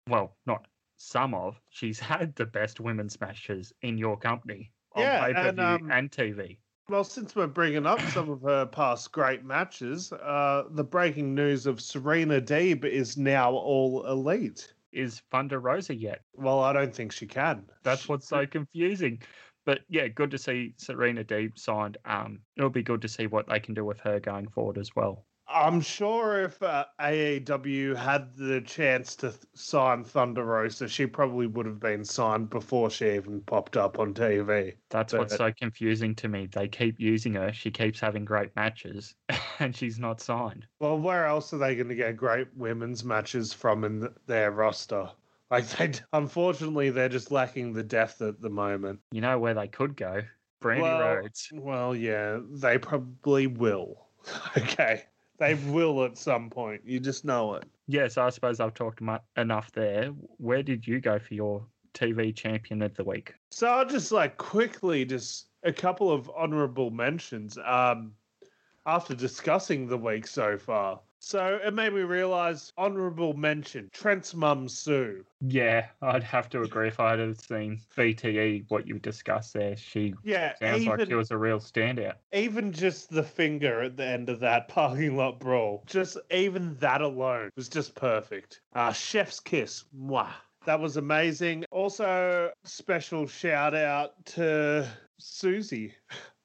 well, not some of, she's had the best women's matches in your company on Yeah, pay per and, view um, and TV. Well, since we're bringing up some of her past great matches, uh, the breaking news of Serena Deeb is now all elite. Is Thunder Rosa yet? Well, I don't think she can. That's what's so confusing. But yeah, good to see Serena Deeb signed. Um, it'll be good to see what they can do with her going forward as well. I'm sure if uh, AEW had the chance to th- sign Thunder Rosa, she probably would have been signed before she even popped up on TV. That's what's so confusing to me. They keep using her. She keeps having great matches, and she's not signed. Well, where else are they going to get great women's matches from in th- their roster? Like they, d- unfortunately, they're just lacking the depth at the moment. You know where they could go? Brandi Well, Rhodes. Well, yeah, they probably will. okay, they will at some point. You just know it. Yes, I suppose I've talked enough there. Where did you go for your TV champion of the week? So I'll just like quickly just a couple of honorable mentions. Um, after discussing the week so far. So it made me realize honorable mention Trent's mum Sue. Yeah, I'd have to agree. If I had seen BTE, what you discussed there, she Yeah, sounds like she was a real standout. even just the finger at the end of that parking lot brawl, just even that alone was just perfect. Uh, chef's kiss, mwah. That was amazing. Also, special shout out to Susie.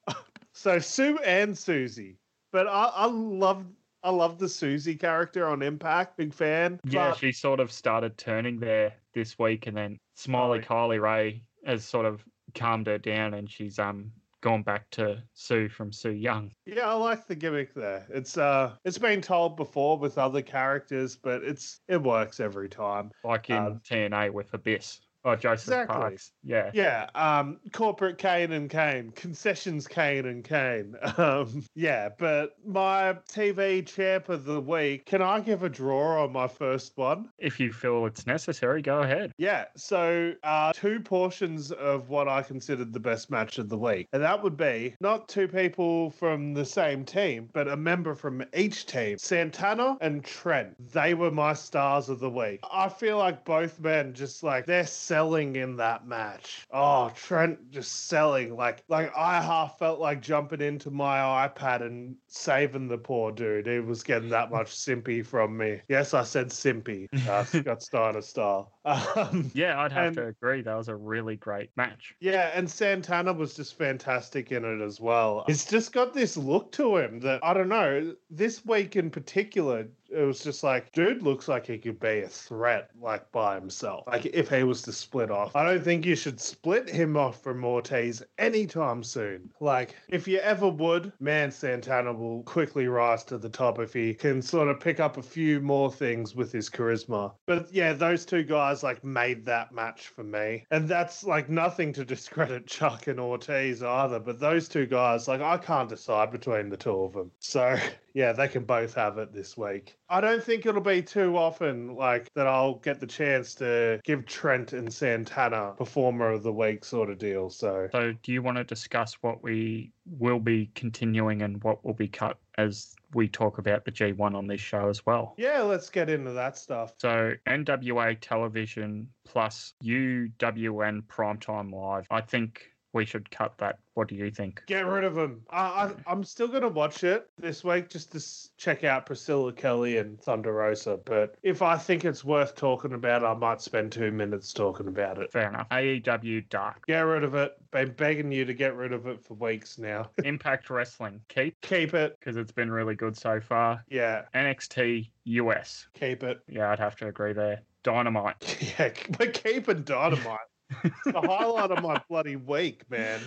so Sue and Susie, but I, I love I love the Susie character on Impact. Big fan. Yeah, But- she sort of started turning there this week, and then Smiley Kylie Rae has sort of calmed her down, and she's um gone back to Sue from Su Yung. Yeah, I like the gimmick there. It's uh it's been told before with other characters, but it's it works every time. like in Um, TNA with Abyss or Joseph Exactly. Parks. Yeah. Yeah, um corporate Kane and Kane, concessions Kane and Kane. Um yeah, but my TV champ of the week, can I give a draw on my first one? If you feel it's necessary, go ahead. Yeah, so uh, two portions of what I considered the best match of the week. And that would be not two people from the same team, but a member from each team Santana and Trent. They were my stars of the week. I feel like both men just like they're selling in that match. Oh, Trent just selling. Like, like I half felt like jumping into my iPad and saving the poor dude. He was getting that much simpy from me. Yes, I said simpy. Uh, Scott Steiner style. Um, Yeah, I'd have And- to agree. That was a really great match. yeah, and Santana was just fantastic in it as well. It's just got this look to him that I don't know. This week in particular, it was just like, dude looks like he could be a threat, like by himself. Like if he was to split off, I don't think you should split him off from Ortiz anytime soon. Like if you ever would, man, Santana will quickly rise to the top if he can sort of pick up a few more things with his charisma. But yeah, those two guys like made that match for me, and that's like nothing to discredit Chuck and Ortiz either. But those two guys, like I can't decide between the two of them. So yeah, they can both have it this week. I don't think it'll be too often like that I'll get the chance to give Trent and Santana performer of the week sort of deal. So So, do you want to discuss what we will be continuing and what will be cut as we talk about the G1 on this show as well? yeah, let's get into that stuff. So, NWA television plus UWN Primetime Live. I think we should cut that. What do you think? Get rid of him. I, I, I'm still going to watch it this week just to s- check out Priscilla Kelly and Thunder Rosa. But if I think it's worth talking about, I might spend two minutes talking about it. Fair enough. AEW Dark. Get rid of it. Been begging you to get rid of it for weeks now. Impact Wrestling. Keep, keep it. because it's been really good so far. Yeah, NXT US. keep it. Yeah, I'd have to agree there. Dynamite. Yeah, we're keeping Dynamite. It's the highlight of my bloody week, man.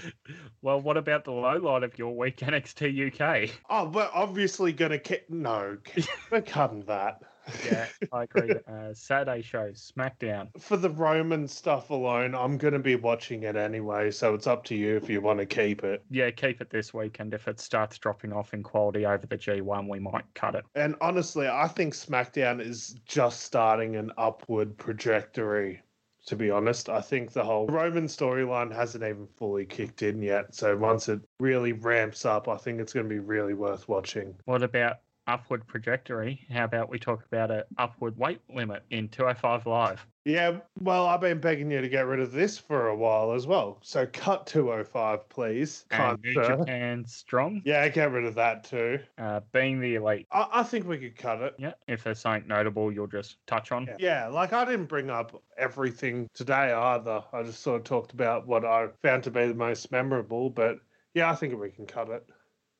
Well, what about the low light of your week, NXT UK? Oh, we're obviously going to keep. No, we're cutting that. Yeah, I agree. Uh, Saturday show, SmackDown. For the Roman stuff alone, I'm going to be watching it anyway, so it's up to you if you want to keep it. Yeah, keep it this week, and if it starts dropping off in quality over the G1, we might cut it. And honestly, I think SmackDown is just starting an upward trajectory. To be honest, I think the whole Roman storyline hasn't even fully kicked in yet. So once it really ramps up, I think it's going to be really worth watching. What about upward trajectory? How about we talk about an upward weight limit in 205 Live? Yeah, well, I've been begging you to get rid of this for a while as well. So cut 205, please. And New. Japan Strong, Yeah, get rid of that too. uh, being the elite. I, I think we could cut it. Yeah, if there's something notable, you'll just touch on. Yeah. yeah, like I didn't bring up everything today either. I just sort of talked about what I found to be the most memorable. But yeah, I think we can cut it.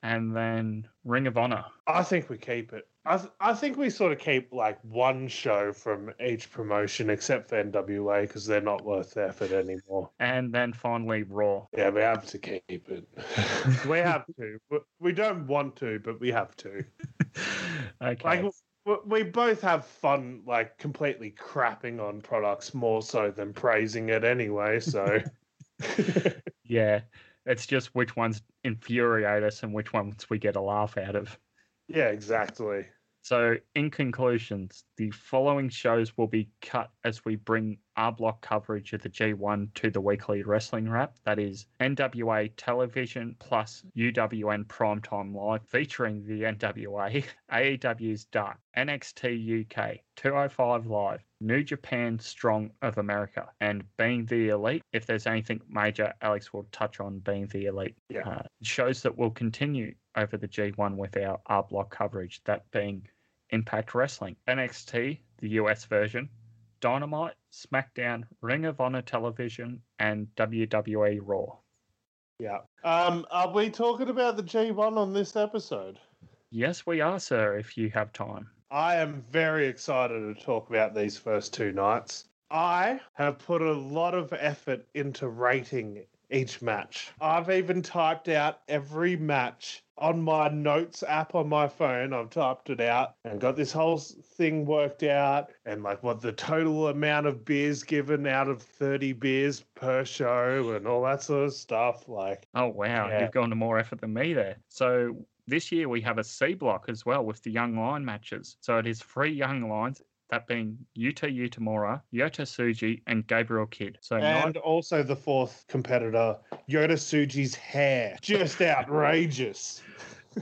And then Ring of Honor. I think we keep it. I, th- I think we sort of keep like one show from each promotion except for NWA because they're not worth the effort anymore. And then finally Raw. Yeah, we have to keep it. we have to. We- We don't want to, but we have to. okay. Like we both have fun, like completely crapping on products more so than praising it anyway. So yeah. It's just which ones infuriate us and which ones we get a laugh out of. yeah, exactly. So, in conclusions, the following shows will be cut as we bring our block coverage of the G1 to the weekly wrestling wrap. That is NWA Television plus UWN Primetime Live featuring the NWA, AEW's Dark, NXT UK, 205 Live, New Japan Strong of America, and Being the Elite. If there's anything major, Alex will touch on Being the Elite. Yeah. Uh, shows that will continue over the G1 with our R block coverage, that being Impact Wrestling, NXT, the US version, Dynamite, SmackDown, Ring of Honor Television, and WWE Raw. Yeah. Um, are we talking about the G1 on this episode? Yes, we are, sir, if you have time. I am very excited to talk about these first two nights. I have put a lot of effort into rating each match. I've even typed out every match on my notes app on my phone. I've typed it out and got this whole thing worked out and like what the total amount of beers given out of 30 beers per show and all that sort of stuff. Like, Oh, wow, Yeah. you've gone to more effort than me there. So, this year we have a C block as well with the Young Lion matches. So, it is three Young Lions, that being Yuya Uemura, Yota Tsuji, and Gabriel Kidd. So, nine and also the fourth competitor, Yota Tsuji's hair. Just outrageous.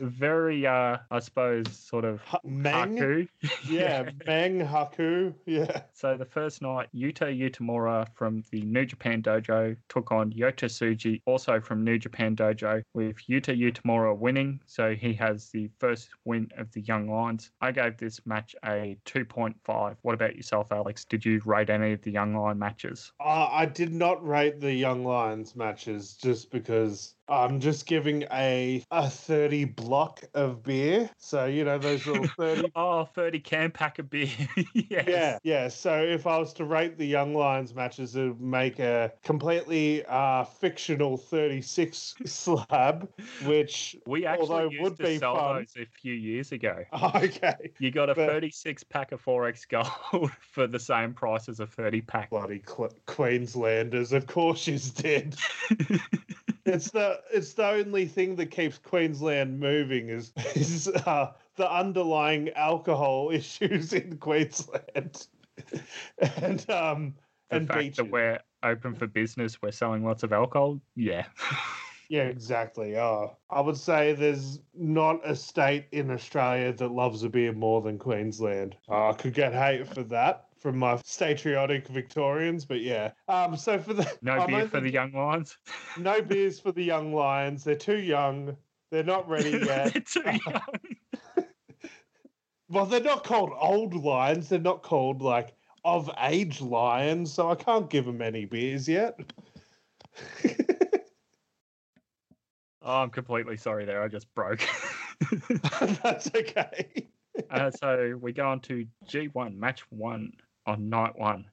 Very, uh, I suppose, sort of Hu- Meng? Haku. Yeah, Meng Haku. Yeah. So the first night, Yuya Uemura from the New Japan Dojo took on Yota Tsuji, also from New Japan Dojo, with Yuya Uemura winning. So he has the first win of the Young Lions. I gave this match a 2.5. What about yourself, Alex? Did you rate any of the Young Lion matches? Uh, I did not rate the Young Lions matches just because I'm just giving a a 30 block of beer. So, you know, those little 30. Oh, 30 can pack of beer. yes. Yeah, yeah. So if I was to rate the Young Lions matches, it would make a completely uh, fictional 36 slab, which, We actually although used would to be sell fun. those a few years ago. Okay. You got a But- 36 pack of 4X gold for the same price as a 30 pack. Bloody Qu- Queenslanders, of course she's dead. It's the it's the only thing that keeps Queensland moving is is uh, the underlying alcohol issues in Queensland, and um the and fact beaches. that we're open for business, we're selling lots of alcohol. Yeah. Yeah, exactly. Oh, I would say there's not a state in Australia that loves a beer more than Queensland. Oh, I could get hate for that from my patriotic Victorians, but yeah. Um, so for the No I'm beer only- for the young lions. no beers for the young lions. They're too young. They're not ready yet. They're too young. well, they're not called old lions. They're not called like of age lions. So I can't give them any beers yet. Oh, I'm completely sorry there. I just broke. That's okay. uh, so we go on to G1 match one on night one.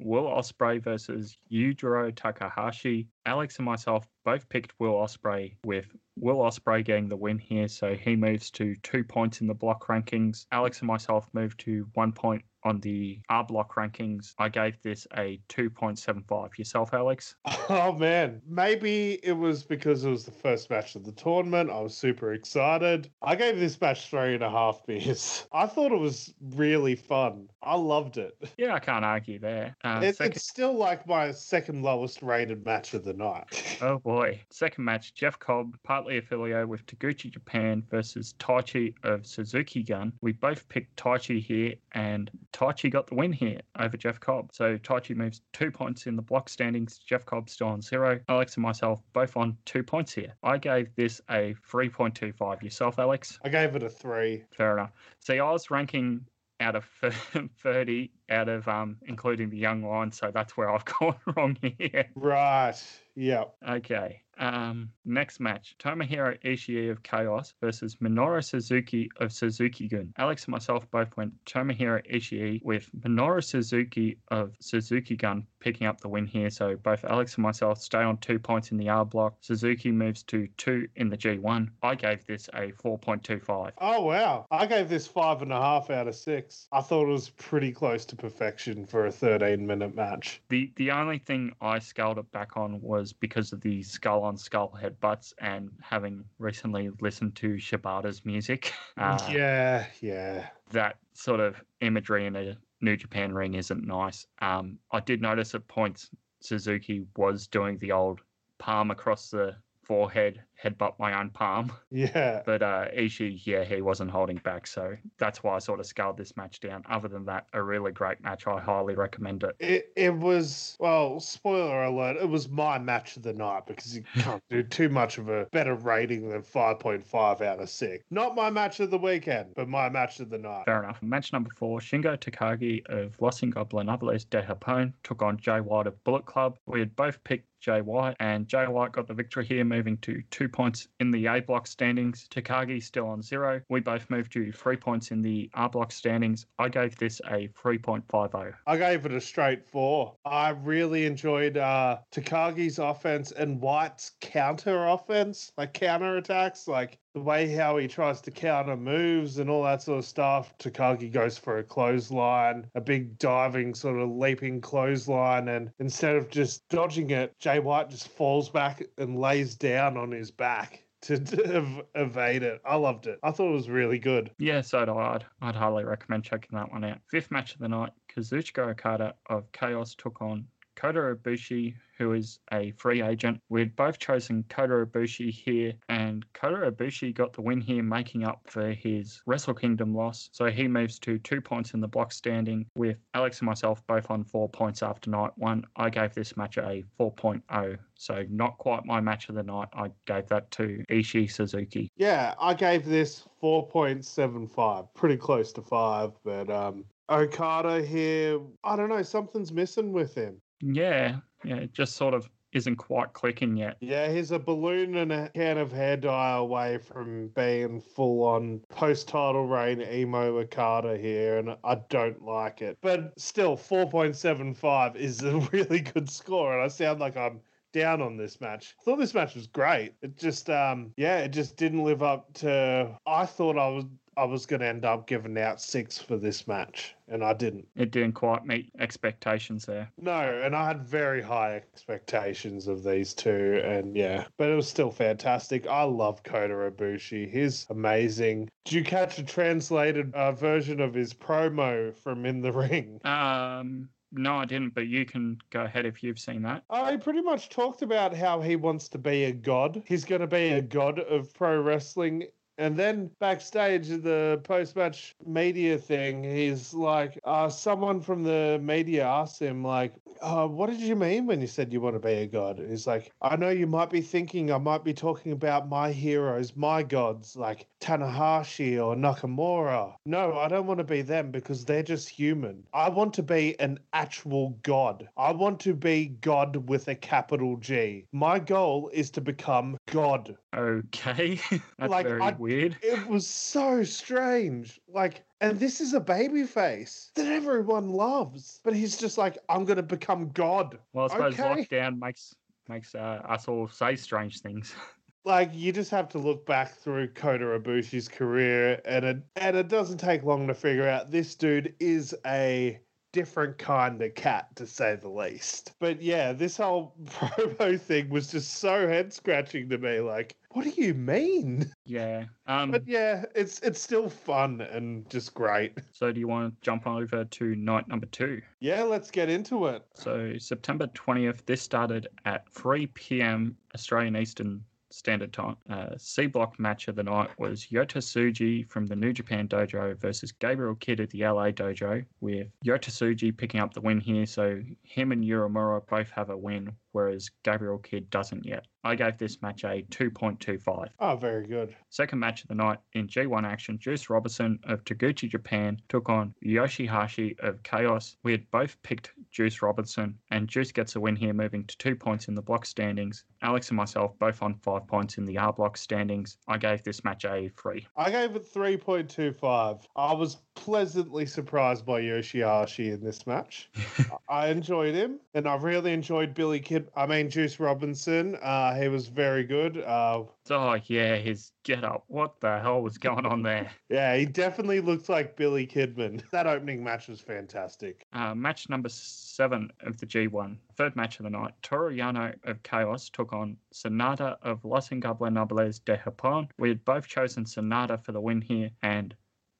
Will Ospreay versus Yujiro Takahashi. Alex and myself both picked Will Ospreay, with Will Ospreay getting the win here, so he moves to two points in the block rankings. Alex and myself moved to one point on the R block rankings. I gave this a 2.75. Yourself, Alex? Oh man, maybe it was because it was the first match of the tournament. I was super excited. I gave this match three and a half beers. I thought it was really fun. I loved it. Yeah, I can't argue there. Uh, It- second- it's still like my second lowest rated match of the night. Oh boy. Second match, Jeff Cobb, partly affiliated with Taguchi Japan versus Taichi of Suzuki Gun. We both picked Taichi here, and Taichi got the win here over Jeff Cobb. So Taichi moves two points in the block standings. Jeff Cobb still on zero. Alex and myself both on two points here. I gave this a 3.25. Yourself, Alex? I gave it a three. Fair enough. See, I was ranking out of 30 out of um including the young line so that's where i've gone wrong here Right. Yep. Okay. Um, next match: Tomohiro Ishii of Chaos versus Minoru Suzuki of Suzuki Gun. Alex and myself both went Tomohiro Ishii with Minoru Suzuki of Suzuki Gun picking up the win here. So both Alex and myself stay on two points in the R block. Suzuki moves to two in the G1. I gave this a 4.25. Oh wow. I gave this five and a half out of six. I thought it was pretty close to perfection for a 13 minute match. The the only thing I scaled it back on was because of the skull on skull headbutts and having recently listened to Shibata's music. Uh, yeah, yeah. That sort of imagery in a New Japan ring isn't nice. Um, I did notice at points Suzuki was doing the old palm across the forehead, headbutt my own palm. Yeah. But uh, Ishii, yeah, he wasn't holding back. So that's why I sort of scaled this match down. Other than that, a really great match. I highly recommend it. It, it was well spoiler alert it was my match of the night because you can't do too much of a better rating than 5.5 out of 6 not my match of the weekend but my match of the night Fair enough. Match number four, Shingo Takagi of Los Ingobernables de Japón took on Jay White of Bullet Club. We had both picked Jay White, and Jay White got the victory here, moving to two points in the A block standings. Takagi still on zero. We both moved to three points in the R block standings. I gave this a 3.50. I gave it a straight four. I really enjoyed uh, Takagi's offense and White's counter offense, like counter attacks, like the way how he tries to counter moves and all that sort of stuff. Takagi goes for a clothesline, a big diving sort of leaping clothesline, and instead of just dodging it, Jay White just falls back and lays down on his back. To ev- evade it. I loved it. I thought it was really good. Yeah, so do I. I'd, I'd highly recommend checking that one out. Fifth match of the night, Kazuchika Okada of Chaos took on Kota Ibushi, who is a free agent. We'd both chosen Kota Ibushi here, and Kota Ibushi got the win here, making up for his Wrestle Kingdom loss. So he moves to two points in the block standing, with Alex and myself both on four points after night one. I gave this match a 4.0, so not quite my match of the night. I gave that to Ishii Suzuki. Yeah, I gave this 4.75, pretty close to 5, but um Okada here, I don't know, something's missing with him. Yeah, yeah, it just sort of isn't quite clicking yet. Yeah, he's a balloon and a can of hair dye away from being full on post title reign emo Okada here, and I don't like it. But still, 4.75 is a really good score, and I sound like I'm down on this match. I thought this match was great. It just um yeah, it just didn't live up to I thought I was I was gonna end up giving out six for this match, and I didn't. It didn't quite meet expectations there. No, and I had very high expectations of these two, and yeah, but it was still fantastic. I love Kota Ibushi; he's amazing. Did you catch a translated uh, version of his promo from In the Ring? Um, No, I didn't, but you can go ahead if you've seen that. I pretty much talked about how he wants to be a god. He's going to be a god of pro wrestling and then backstage, the post match media thing, he's like, uh, someone from the media asked him, like, uh, what did you mean when you said you want to be a god? He's like, I know you might be thinking I might be talking about my heroes, my gods, like Tanahashi or Nakamura. No, I don't want to be them because they're just human. I want to be an actual god. I want to be God with a capital G. My goal is to become God. Okay. That's Like, very I- weird. It was so strange. Like, and this is a baby face that everyone loves. But he's just like, I'm going to become God. Well, I suppose okay. lockdown makes makes uh, us all say strange things. Like, you just have to look back through Kota Ibushi's career, and it, and it doesn't take long to figure out this dude is a different kind of cat, to say the least. But yeah, this whole promo thing was just so head scratching to me. Like, what do you mean? yeah. Um. But yeah, it's it's still fun and just great. so do you want to jump over to night number two? Yeah, let's get into it. So September twentieth. This started at three p.m. Australian Eastern Standard Time. Uh, C block match of the night was Yota Tsuji from the New Japan Dojo versus Gabriel Kidd of the LA Dojo, with Yota Tsuji picking up the win here. So him and Uemura both have a win, whereas Gabriel Kidd doesn't yet. I gave this match a 2.25. Oh, very good. Second match of the night in G1 action, Juice Robinson of Taguchi Japan took on Yoshihashi of Chaos. We had both picked Juice Robinson, and Juice gets a win here, moving to two points in the block standings. Alex and myself both on five points in the R block standings. I gave this match a three. I gave it 3.25. I was pleasantly surprised by Yoshihashi in this match. I enjoyed him, and I really enjoyed Billy I mean, Juice Robinson. Uh, he was very good. Uh, Oh, yeah, his get up. What the hell was going on there? yeah, he definitely looked like Billy Kidman. That opening match was fantastic. Uh, match number seven of the G1, third match of the night. Toru Yano of Chaos took on Sanada of Los Ingobernables de Japón. We had both chosen Sanada for the win here, and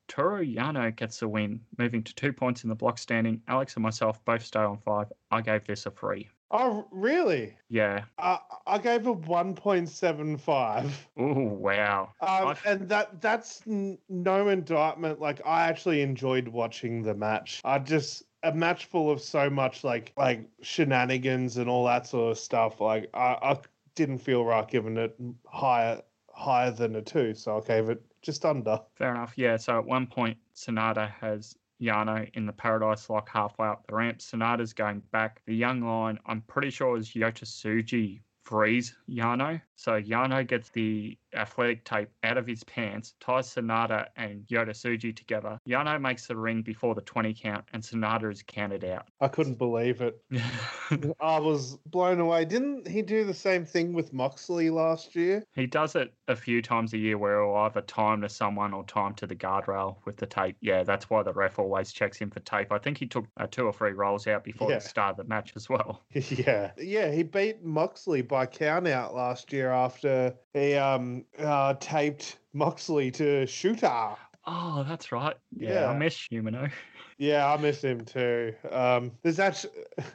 Toru Yano gets the win, moving to two points in the block standing. Alex and myself both stay on five. I gave this a three. Oh, really? Yeah. Uh, I gave it 1.75. Oh, wow. Um, and that that's n- no indictment. Like I actually enjoyed watching the match. I just a match full of so much like like shenanigans and all that sort of stuff. Like I, I didn't feel right giving it higher higher than a two, so I gave it just under. Fair enough. Yeah. So at one point, Sanada has Yano in the Paradise Lock halfway up the ramp. Sanada's going back. The Young Lion, I'm pretty sure, is Tsuji frees Yano. So Yano gets the athletic tape out of his pants, ties Sanada and Yota Tsuji together. Yano makes the ring before the 20 count, and Sanada is counted out. I couldn't believe it. I was blown away. Didn't he do the same thing with Moxley last year? he does it a few times a year where he'll either time to someone or time to the guardrail with the tape. Yeah, that's why the ref always checks him for tape. I think he took uh, two or three rolls out before Yeah. the start of the match as well. Yeah, yeah, he beat Moxley by count out last year after he um uh, taped Moxley to Shota. Oh, that's right. Yeah, I Yeah. miss Umino. Yeah, I miss him too. Um, there's actually,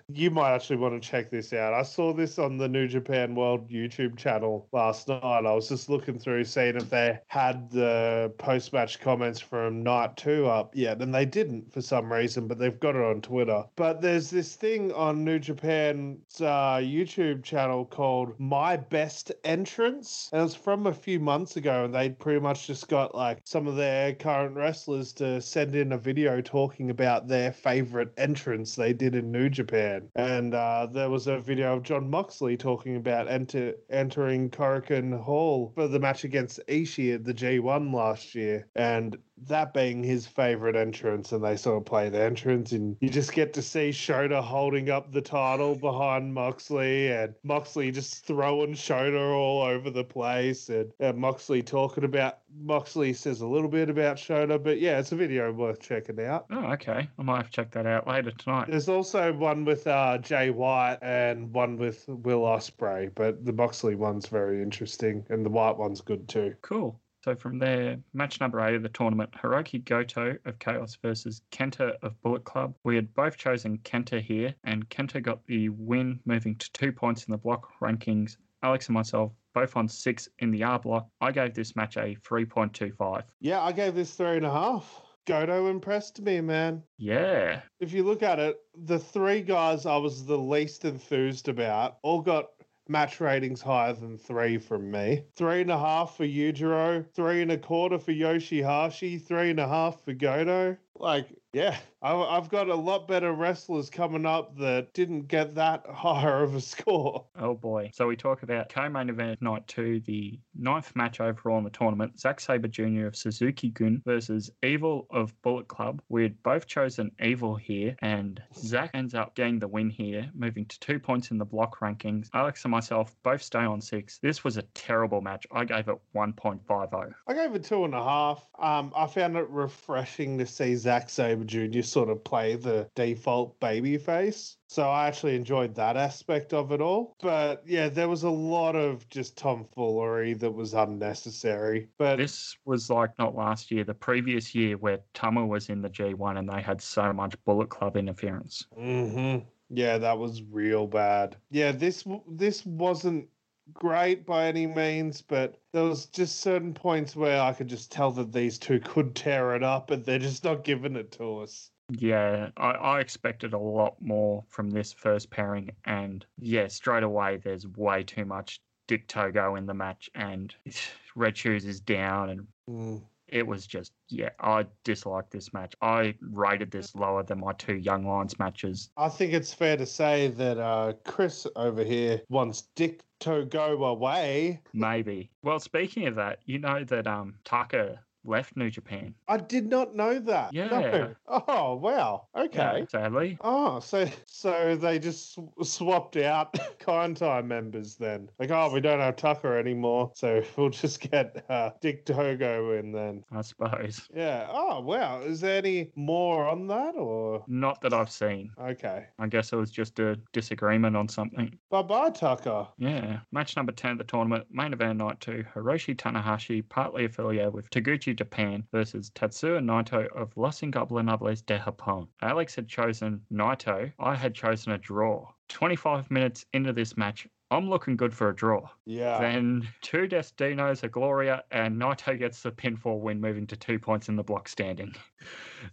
you might actually want to check this out. I saw this on the New Japan World YouTube channel last night. I was just looking through, seeing if they had the post match comments from night two up yet, and they didn't for some reason, but they've got it on Twitter. But there's this thing on New Japan's uh, YouTube channel called My Best Entrance, and it's from a few months ago, and they pretty much just got like some of their current wrestlers to send in a video talking about their favorite entrance they did in New Japan. And uh, there was a video of Jon Moxley talking about enter- entering Korakuen Hall for the match against Ishii at the G1 last year. And that being his favorite entrance, and they sort of play the entrance, and you just get to see Shota holding up the title behind Moxley, and Moxley just throwing Shota all over the place, and, and Moxley talking about Moxley says a little bit about Shota, but yeah, it's a video worth checking out. Oh, okay. I might have to check that out later tonight. There's also one with uh, Jay White and one with Will Ospreay, but the Moxley one's very interesting, and the White one's good too. Cool. So from there, match number eight of the tournament, Hiroki Goto of Chaos versus Kenta of Bullet Club. We had both chosen Kenta here, and Kenta got the win, moving to two points in the block rankings. Alex and myself both on six in the R block. I gave this match a 3.25. Yeah, I gave this three and a half. Goto impressed me, man. Yeah. If you look at it, the three guys I was the least enthused about all got match ratings higher than three from me. Three and a half for Yujiro, three and a quarter for Yoshihashi, three and a half for Goto. Like, yeah, I, I've got a lot better wrestlers coming up that didn't get that higher of a score. Oh boy. So we talk about co-main event night two, the ninth match overall in the tournament. Zack Sabre Jr. of Suzuki Gun versus Evil of Bullet Club. We had both chosen Evil here, and Zack ends up getting the win here, moving to two points in the block rankings. Alex and myself both stay on six. This was a terrible match. I gave it 1.50. I gave it two and a half. Um, I found it refreshing to see Zack Sabre Jr. sort of play the default baby face. So I actually enjoyed that aspect of it all. But yeah, there was a lot of just tomfoolery that was unnecessary. But This was like not last year, the previous year where Tama was in the G1 and they had so much Bullet Club interference. hmm yeah, that was real bad. Yeah, this this wasn't great by any means, but there was just certain points where I could just tell that these two could tear it up, and they're just not giving it to us. Yeah, I, I expected a lot more from this first pairing, and yeah, straight away there's way too much Dick Togo in the match, and Red Shoes is down, and Mm. It was just yeah, I disliked this match. I rated this lower than my two Young Lions matches. I think it's fair to say that uh, Chris over here wants Dick to go away. Maybe. Well, speaking of that, you know that um Taka left New Japan. I did not know that. Yeah. No. Oh wow. Okay. Yeah, sadly. Oh, so so they just sw- swapped out Kind Time members then. Like, oh, we don't have Taka anymore, so we'll just get uh, Dick Togo in then. I suppose. Yeah. Oh wow. Is there any more on that or? Not that I've seen. Okay. I guess it was just a disagreement on something. Bye bye, Taka. Yeah. Match number 10 of the tournament, main event night two, Hiroshi Tanahashi, partly affiliated with Taguchi Japan versus Tetsuya Naito of Los Ingobernables de Japón. Alex had chosen Naito. I had chosen a draw. 25 minutes into this match, I'm looking good for a draw. Yeah. Then two Destinos, a Gloria, and Naito gets the pinfall win, moving to two points in the block standing.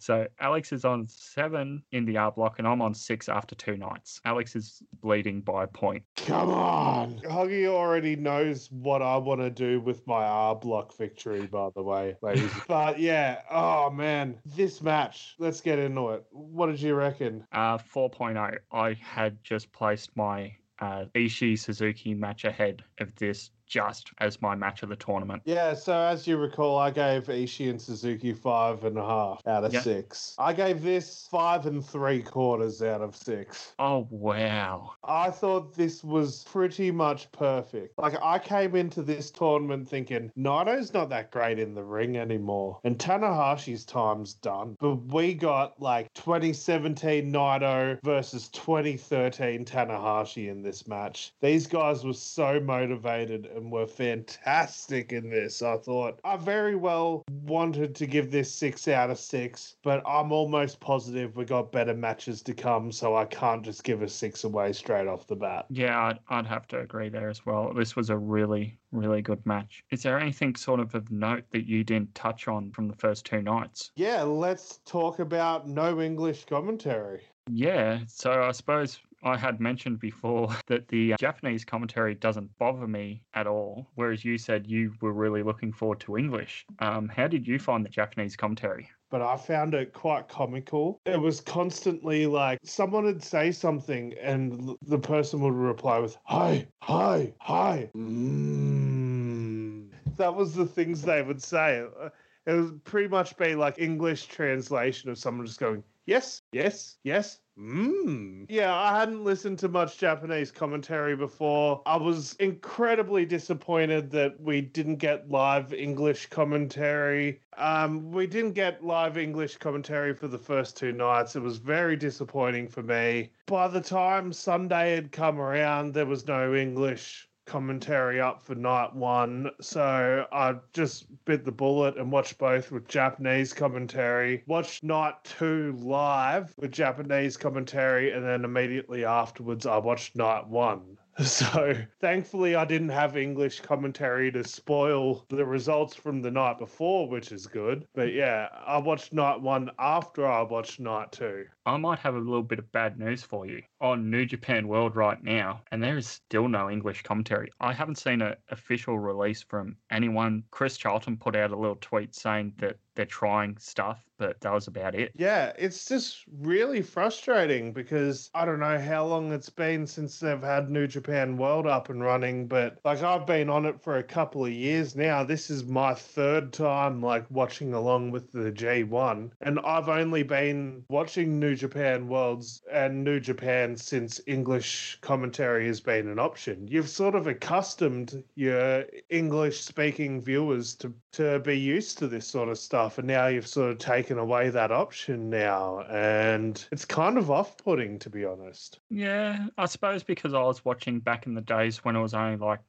So Alex is on seven in the R block, and I'm on six after two nights. Alex is bleeding by a point. Come on. Huggy already knows what I want to do with my R block victory, by the way, ladies. but yeah, oh man, this match, let's get into it. What did you reckon? Uh, 4.0. I had just placed my uh, Ishii Suzuki match ahead of this just as my match of the tournament. Yeah, so as you recall, I gave Ishii and Suzuki five and a half out of Yeah. six. I gave this five and three quarters out of six. Oh, wow. I thought this was pretty much perfect. Like I came into this tournament thinking Naito's not that great in the ring anymore, and Tanahashi's time's done. But we got like 2017 Naito versus 2013 Tanahashi in this match. These guys were so motivated and were fantastic in this. I thought I very well wanted to give this six out of six, but I'm almost positive we got better matches to come, so I can't just give a six away straight off the bat. Yeah, I'd, I'd have to agree there as well. This was a really, really good match. Is there anything sort of of note that you didn't touch on from the first two nights? Yeah, let's talk about no English commentary. Yeah, so I suppose I had mentioned before that the uh, Japanese commentary doesn't bother me at all, whereas you said you were really looking forward to English. Um, how did you find the Japanese commentary? but I found it quite comical. It was constantly like someone would say something and the person would reply with, Hi, hi, hi. Mm. That was the things they would say. Uh, It would pretty much be like English translation of someone just going, Yes, yes, yes. Mmm. Yeah, I hadn't listened to much Japanese commentary before. I was incredibly disappointed that we didn't get live English commentary. Um, we didn't get live English commentary for the first two nights. It was very disappointing for me. By the time Sunday had come around, there was no English commentary up for night one, so I just bit the bullet and watched both with Japanese commentary. Watched night two live with Japanese commentary, and then immediately afterwards, I watched night one. So thankfully, I didn't have English commentary to spoil the results from the night before, which is good. But yeah, I watched night one after I watched night two. I might have a little bit of bad news for you. On New Japan World right now, and there is still no English commentary. I haven't seen an official release from anyone. Chris Charlton put out a little tweet saying that they're trying stuff, but that was about it. Yeah, it's just really frustrating because I don't know how long it's been since they've had New Japan World up and running, but like I've been on it for a couple of years now. This is my third time like watching along with the G1, and I've only been watching New Japan Worlds and New Japan since English commentary has been an option. You've sort of accustomed your English speaking viewers to to be used to this sort of stuff and now you've sort of taken away that option now and it's kind of off-putting to be honest. Yeah, I suppose because I was watching back in the days when it was only like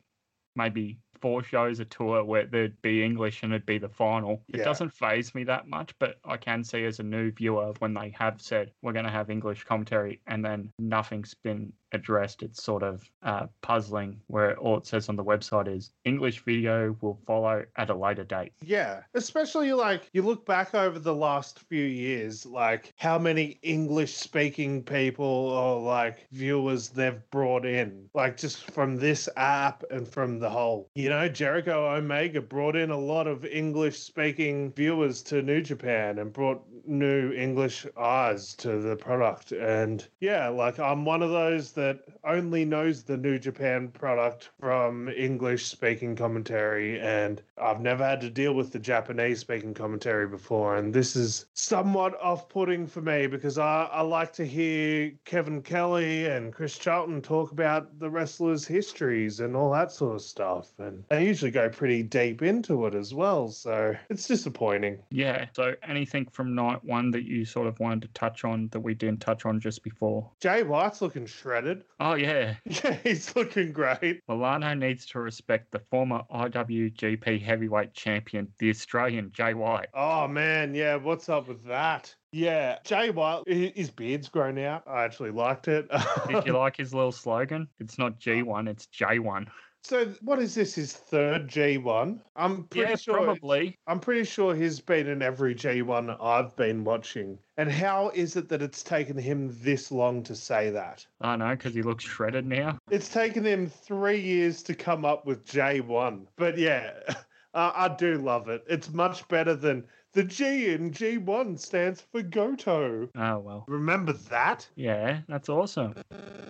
maybe four shows a tour where there'd be English and it'd be the final. It Yeah. doesn't phase me that much, but I can see as a new viewer when they have said we're going to have English commentary and then nothing's been addressed. It's sort of uh, puzzling where all it says on the website is English video will follow at a later date. Yeah, especially like you look back over the last few years, like how many English speaking people or like viewers they've brought in, like just from this app and from the whole. You know, Jericho Omega brought in a lot of English speaking viewers to New Japan and brought new English eyes to the product. And yeah, like I'm one of those that only knows the New Japan product from English speaking commentary, and I've never had to deal with the Japanese speaking commentary before. And this is somewhat off putting for me because I, I like to hear Kevin Kelly and Chris Charlton talk about the wrestlers' histories and all that sort of stuff. And they usually go pretty deep into it as well. So it's disappointing. Yeah. So anything from night one that you sort of wanted to touch on that we didn't touch on just before? Jay White's looking shredded. Oh, yeah. Yeah, he's looking great. Milano needs to respect the former IWGP heavyweight champion, the Australian Jay White. Oh man, yeah, what's up with that? Yeah, Jay White, his beard's grown out. I actually liked it. Did you like his little slogan? It's not G1, it's J1. So, what is this? His third G1? I'm pretty Yeah, sure. probably. I'm pretty sure he's been in every G1 I've been watching. And how is it that it's taken him this long to say that? I know, because he looks shredded now. It's taken him three years to come up with J1. But yeah, uh, I do love it. It's much better than the G in G1 stands for Goto. Oh, well. Remember that? Yeah, that's awesome.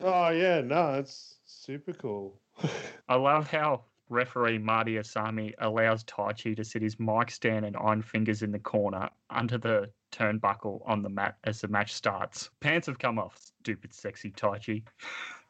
Oh, yeah, no, it's super cool. I love how referee Marty Asami allows Taichi to sit his mic stand and iron fingers in the corner under the turnbuckle on the mat as the match starts. Pants have come off, stupid sexy Taichi.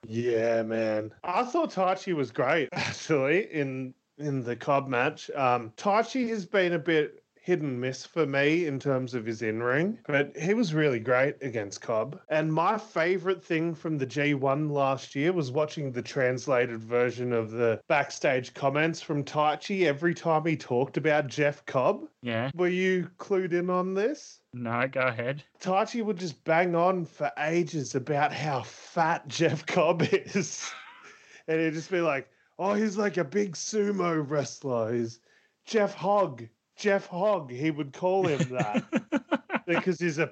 yeah, man. I thought Taichi was great, actually, in in the Cobb match. Um, Taichi has been a bit hit and miss for me in terms of his in ring, but he was really great against Cobb. And my favorite thing from the G1 last year was watching the translated version of the backstage comments from Taichi every time he talked about Jeff Cobb. Yeah, Were you clued in on this? no, go ahead. Taichi would just bang on for ages about how fat Jeff Cobb is. and he'd just be like, oh, he's like a big sumo wrestler. He's Jeff Hogg. Jeff Hogg, he would call him that because he's a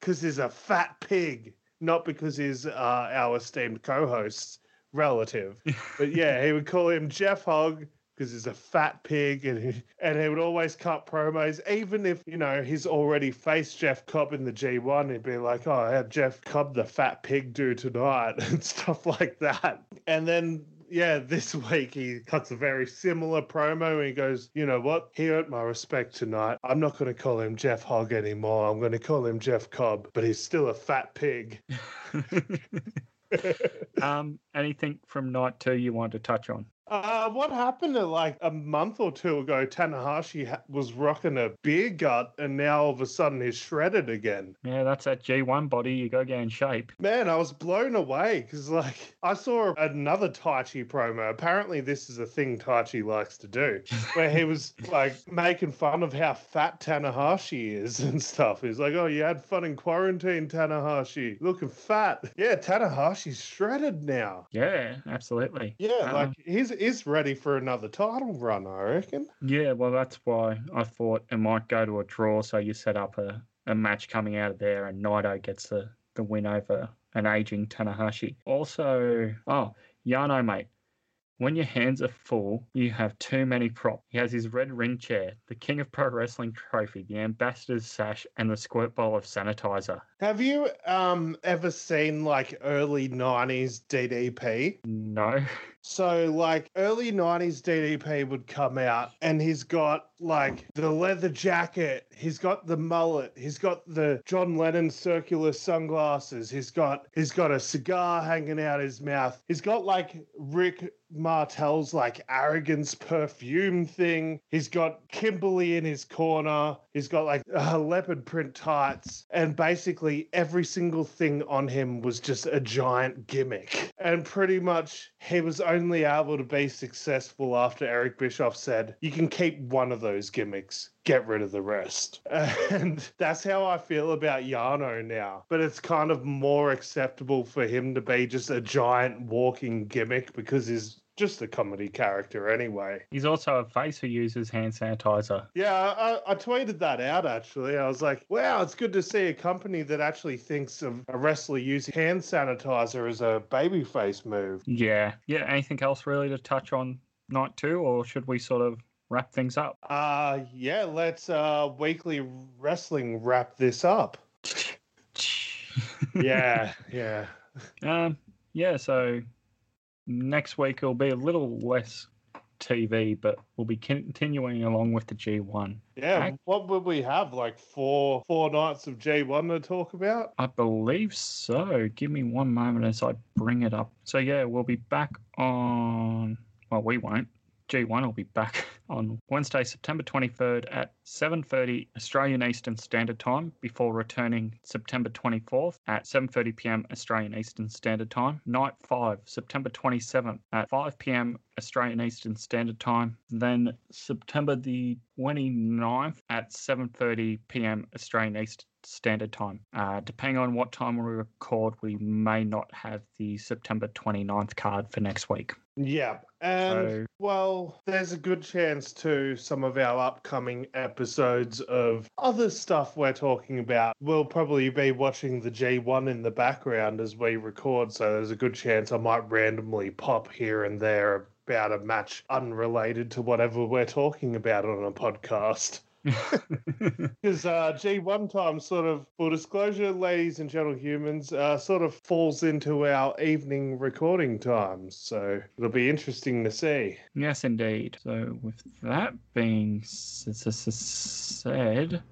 because he's a fat pig, not because he's uh, our esteemed co-host's relative. But yeah, he would call him Jeff Hogg because he's a fat pig, and he, and he would always cut promos, even if you know he's already faced Jeff Cobb in the G1. He'd be like, "Oh, how Jeff Cobb the fat pig do tonight?" and stuff like that. And then yeah, this week he cuts a very similar promo and he goes, you know what? He earned my respect tonight. I'm not going to call him Jeff Hogg anymore. I'm going to call him Jeff Cobb, but he's still a fat pig. um, anything from night two you want to touch on? Uh, what happened to like a month or two ago? Tanahashi ha- was rocking a beer gut, and now all of a sudden he's shredded again. Yeah, that's that G1 body. You go get in shape. Man, I was blown away because like I saw another Taichi promo. Apparently, this is a thing Taichi likes to do, where he was like making fun of how fat Tanahashi is and stuff. He's like, "Oh, you had fun in quarantine, Tanahashi, looking fat." Yeah, Tanahashi's shredded now. Yeah, absolutely. Yeah, Uh, like he's is ready for another title run, I reckon. Yeah, well, that's why I thought it might go to a draw. So you set up a, a match coming out of there, and Naito gets the, the win over an aging Tanahashi. Also, oh, Yano, mate, when your hands are full, you have too many props. He has his red ring chair, the King of Pro Wrestling trophy, the Ambassador's sash, and the squirt bowl of sanitizer. Have you um ever seen like early '90s DDP? No. So, like, early 90s DDP would come out and he's got like the leather jacket, he's got the mullet, he's got the John Lennon circular sunglasses, he's got he's got a cigar hanging out his mouth. He's got like Rick Martel's like arrogance perfume thing. He's got Kimberly in his corner. He's got like uh, leopard print tights and basically every single thing on him was just a giant gimmick. And pretty much he was only able to be successful after Eric Bischoff said, You can keep one of those gimmicks, get rid of the rest. And that's how I feel about Yano now. But it's kind of more acceptable for him to be just a giant walking gimmick because he's just a comedy character anyway. He's also a face who uses hand sanitizer. Yeah, I, I tweeted that out actually. I was like, wow, it's good to see a company that actually thinks of a wrestler using hand sanitizer as a babyface move. Yeah. Yeah. Anything else really to touch on night two, or should we sort of wrap things up? Uh yeah, let's uh weekly wrestling wrap this up. Yeah, yeah. Um, yeah, so next week it'll be a little less TV, but we'll be continuing along with the G1. Yeah, what would we have? Like four four nights of G1 to talk about? I believe so. Give me one moment as I bring it up. So yeah, we'll be back on. Well, we won't. G1 will be back on Wednesday, September 23rd at 7:30 Australian Eastern Standard Time before returning September 24th at 7:30 p.m. Australian Eastern Standard Time. Night 5, September 27th at 5 p.m. Australian Eastern Standard Time. Then September the 29th at 7:30 p.m. Australian Eastern Standard Time. Uh, depending on what time we record, we may not have the September 29th card for next week. Yeah. And So- well, there's a good chance too some of our upcoming episodes of other stuff we're talking about will probably be watching the G1 in the background as we record, so there's a good chance I might randomly pop here and there about a match unrelated to whatever we're talking about on a podcast. Because uh, G1 time sort of, full disclosure, ladies and gentle humans, uh, sort of falls into our evening recording times. So it'll be interesting to see. yes, indeed. So, with that being said,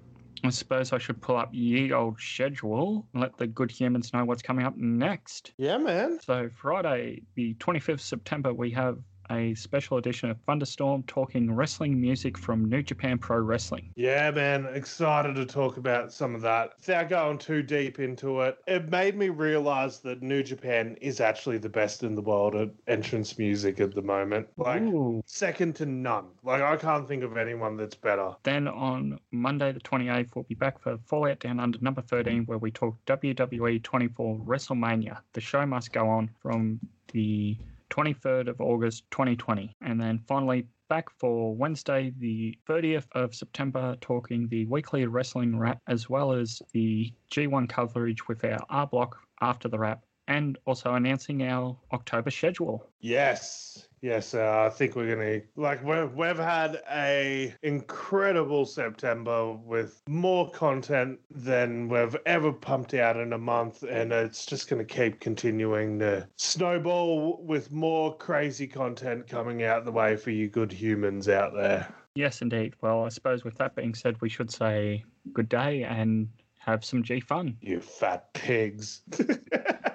I suppose I should pull up ye old schedule and let the good humans know what's coming up next. Yeah, man. So, Friday, the 25th September, we have a special edition of Thunderstorm talking wrestling music from New Japan Pro Wrestling. Yeah, man. Excited to talk about some of that. Without going too deep into it, it made me realize that New Japan is actually the best in the world at entrance music at the moment. Like, Ooh. second to none. Like, I can't think of anyone that's better. Then on Monday, the 28th, we'll be back for Fallout Down Under number 13, where we talk WWE 24 WrestleMania. The show must go on from the 23rd of August 2020. And then finally, back for Wednesday, the 30th of September, talking the weekly wrestling wrap, as well as the G1 coverage with our R block after the wrap, and also announcing our October schedule. Yes, yes. Uh, I think we're gonna like we've we've had a incredible September with more content than we've ever pumped out in a month, and it's just gonna keep continuing to snowball with more crazy content coming out the way for you good humans out there. Yes, indeed. Well, I suppose with that being said, we should say good day and have some G fun. You fat pigs.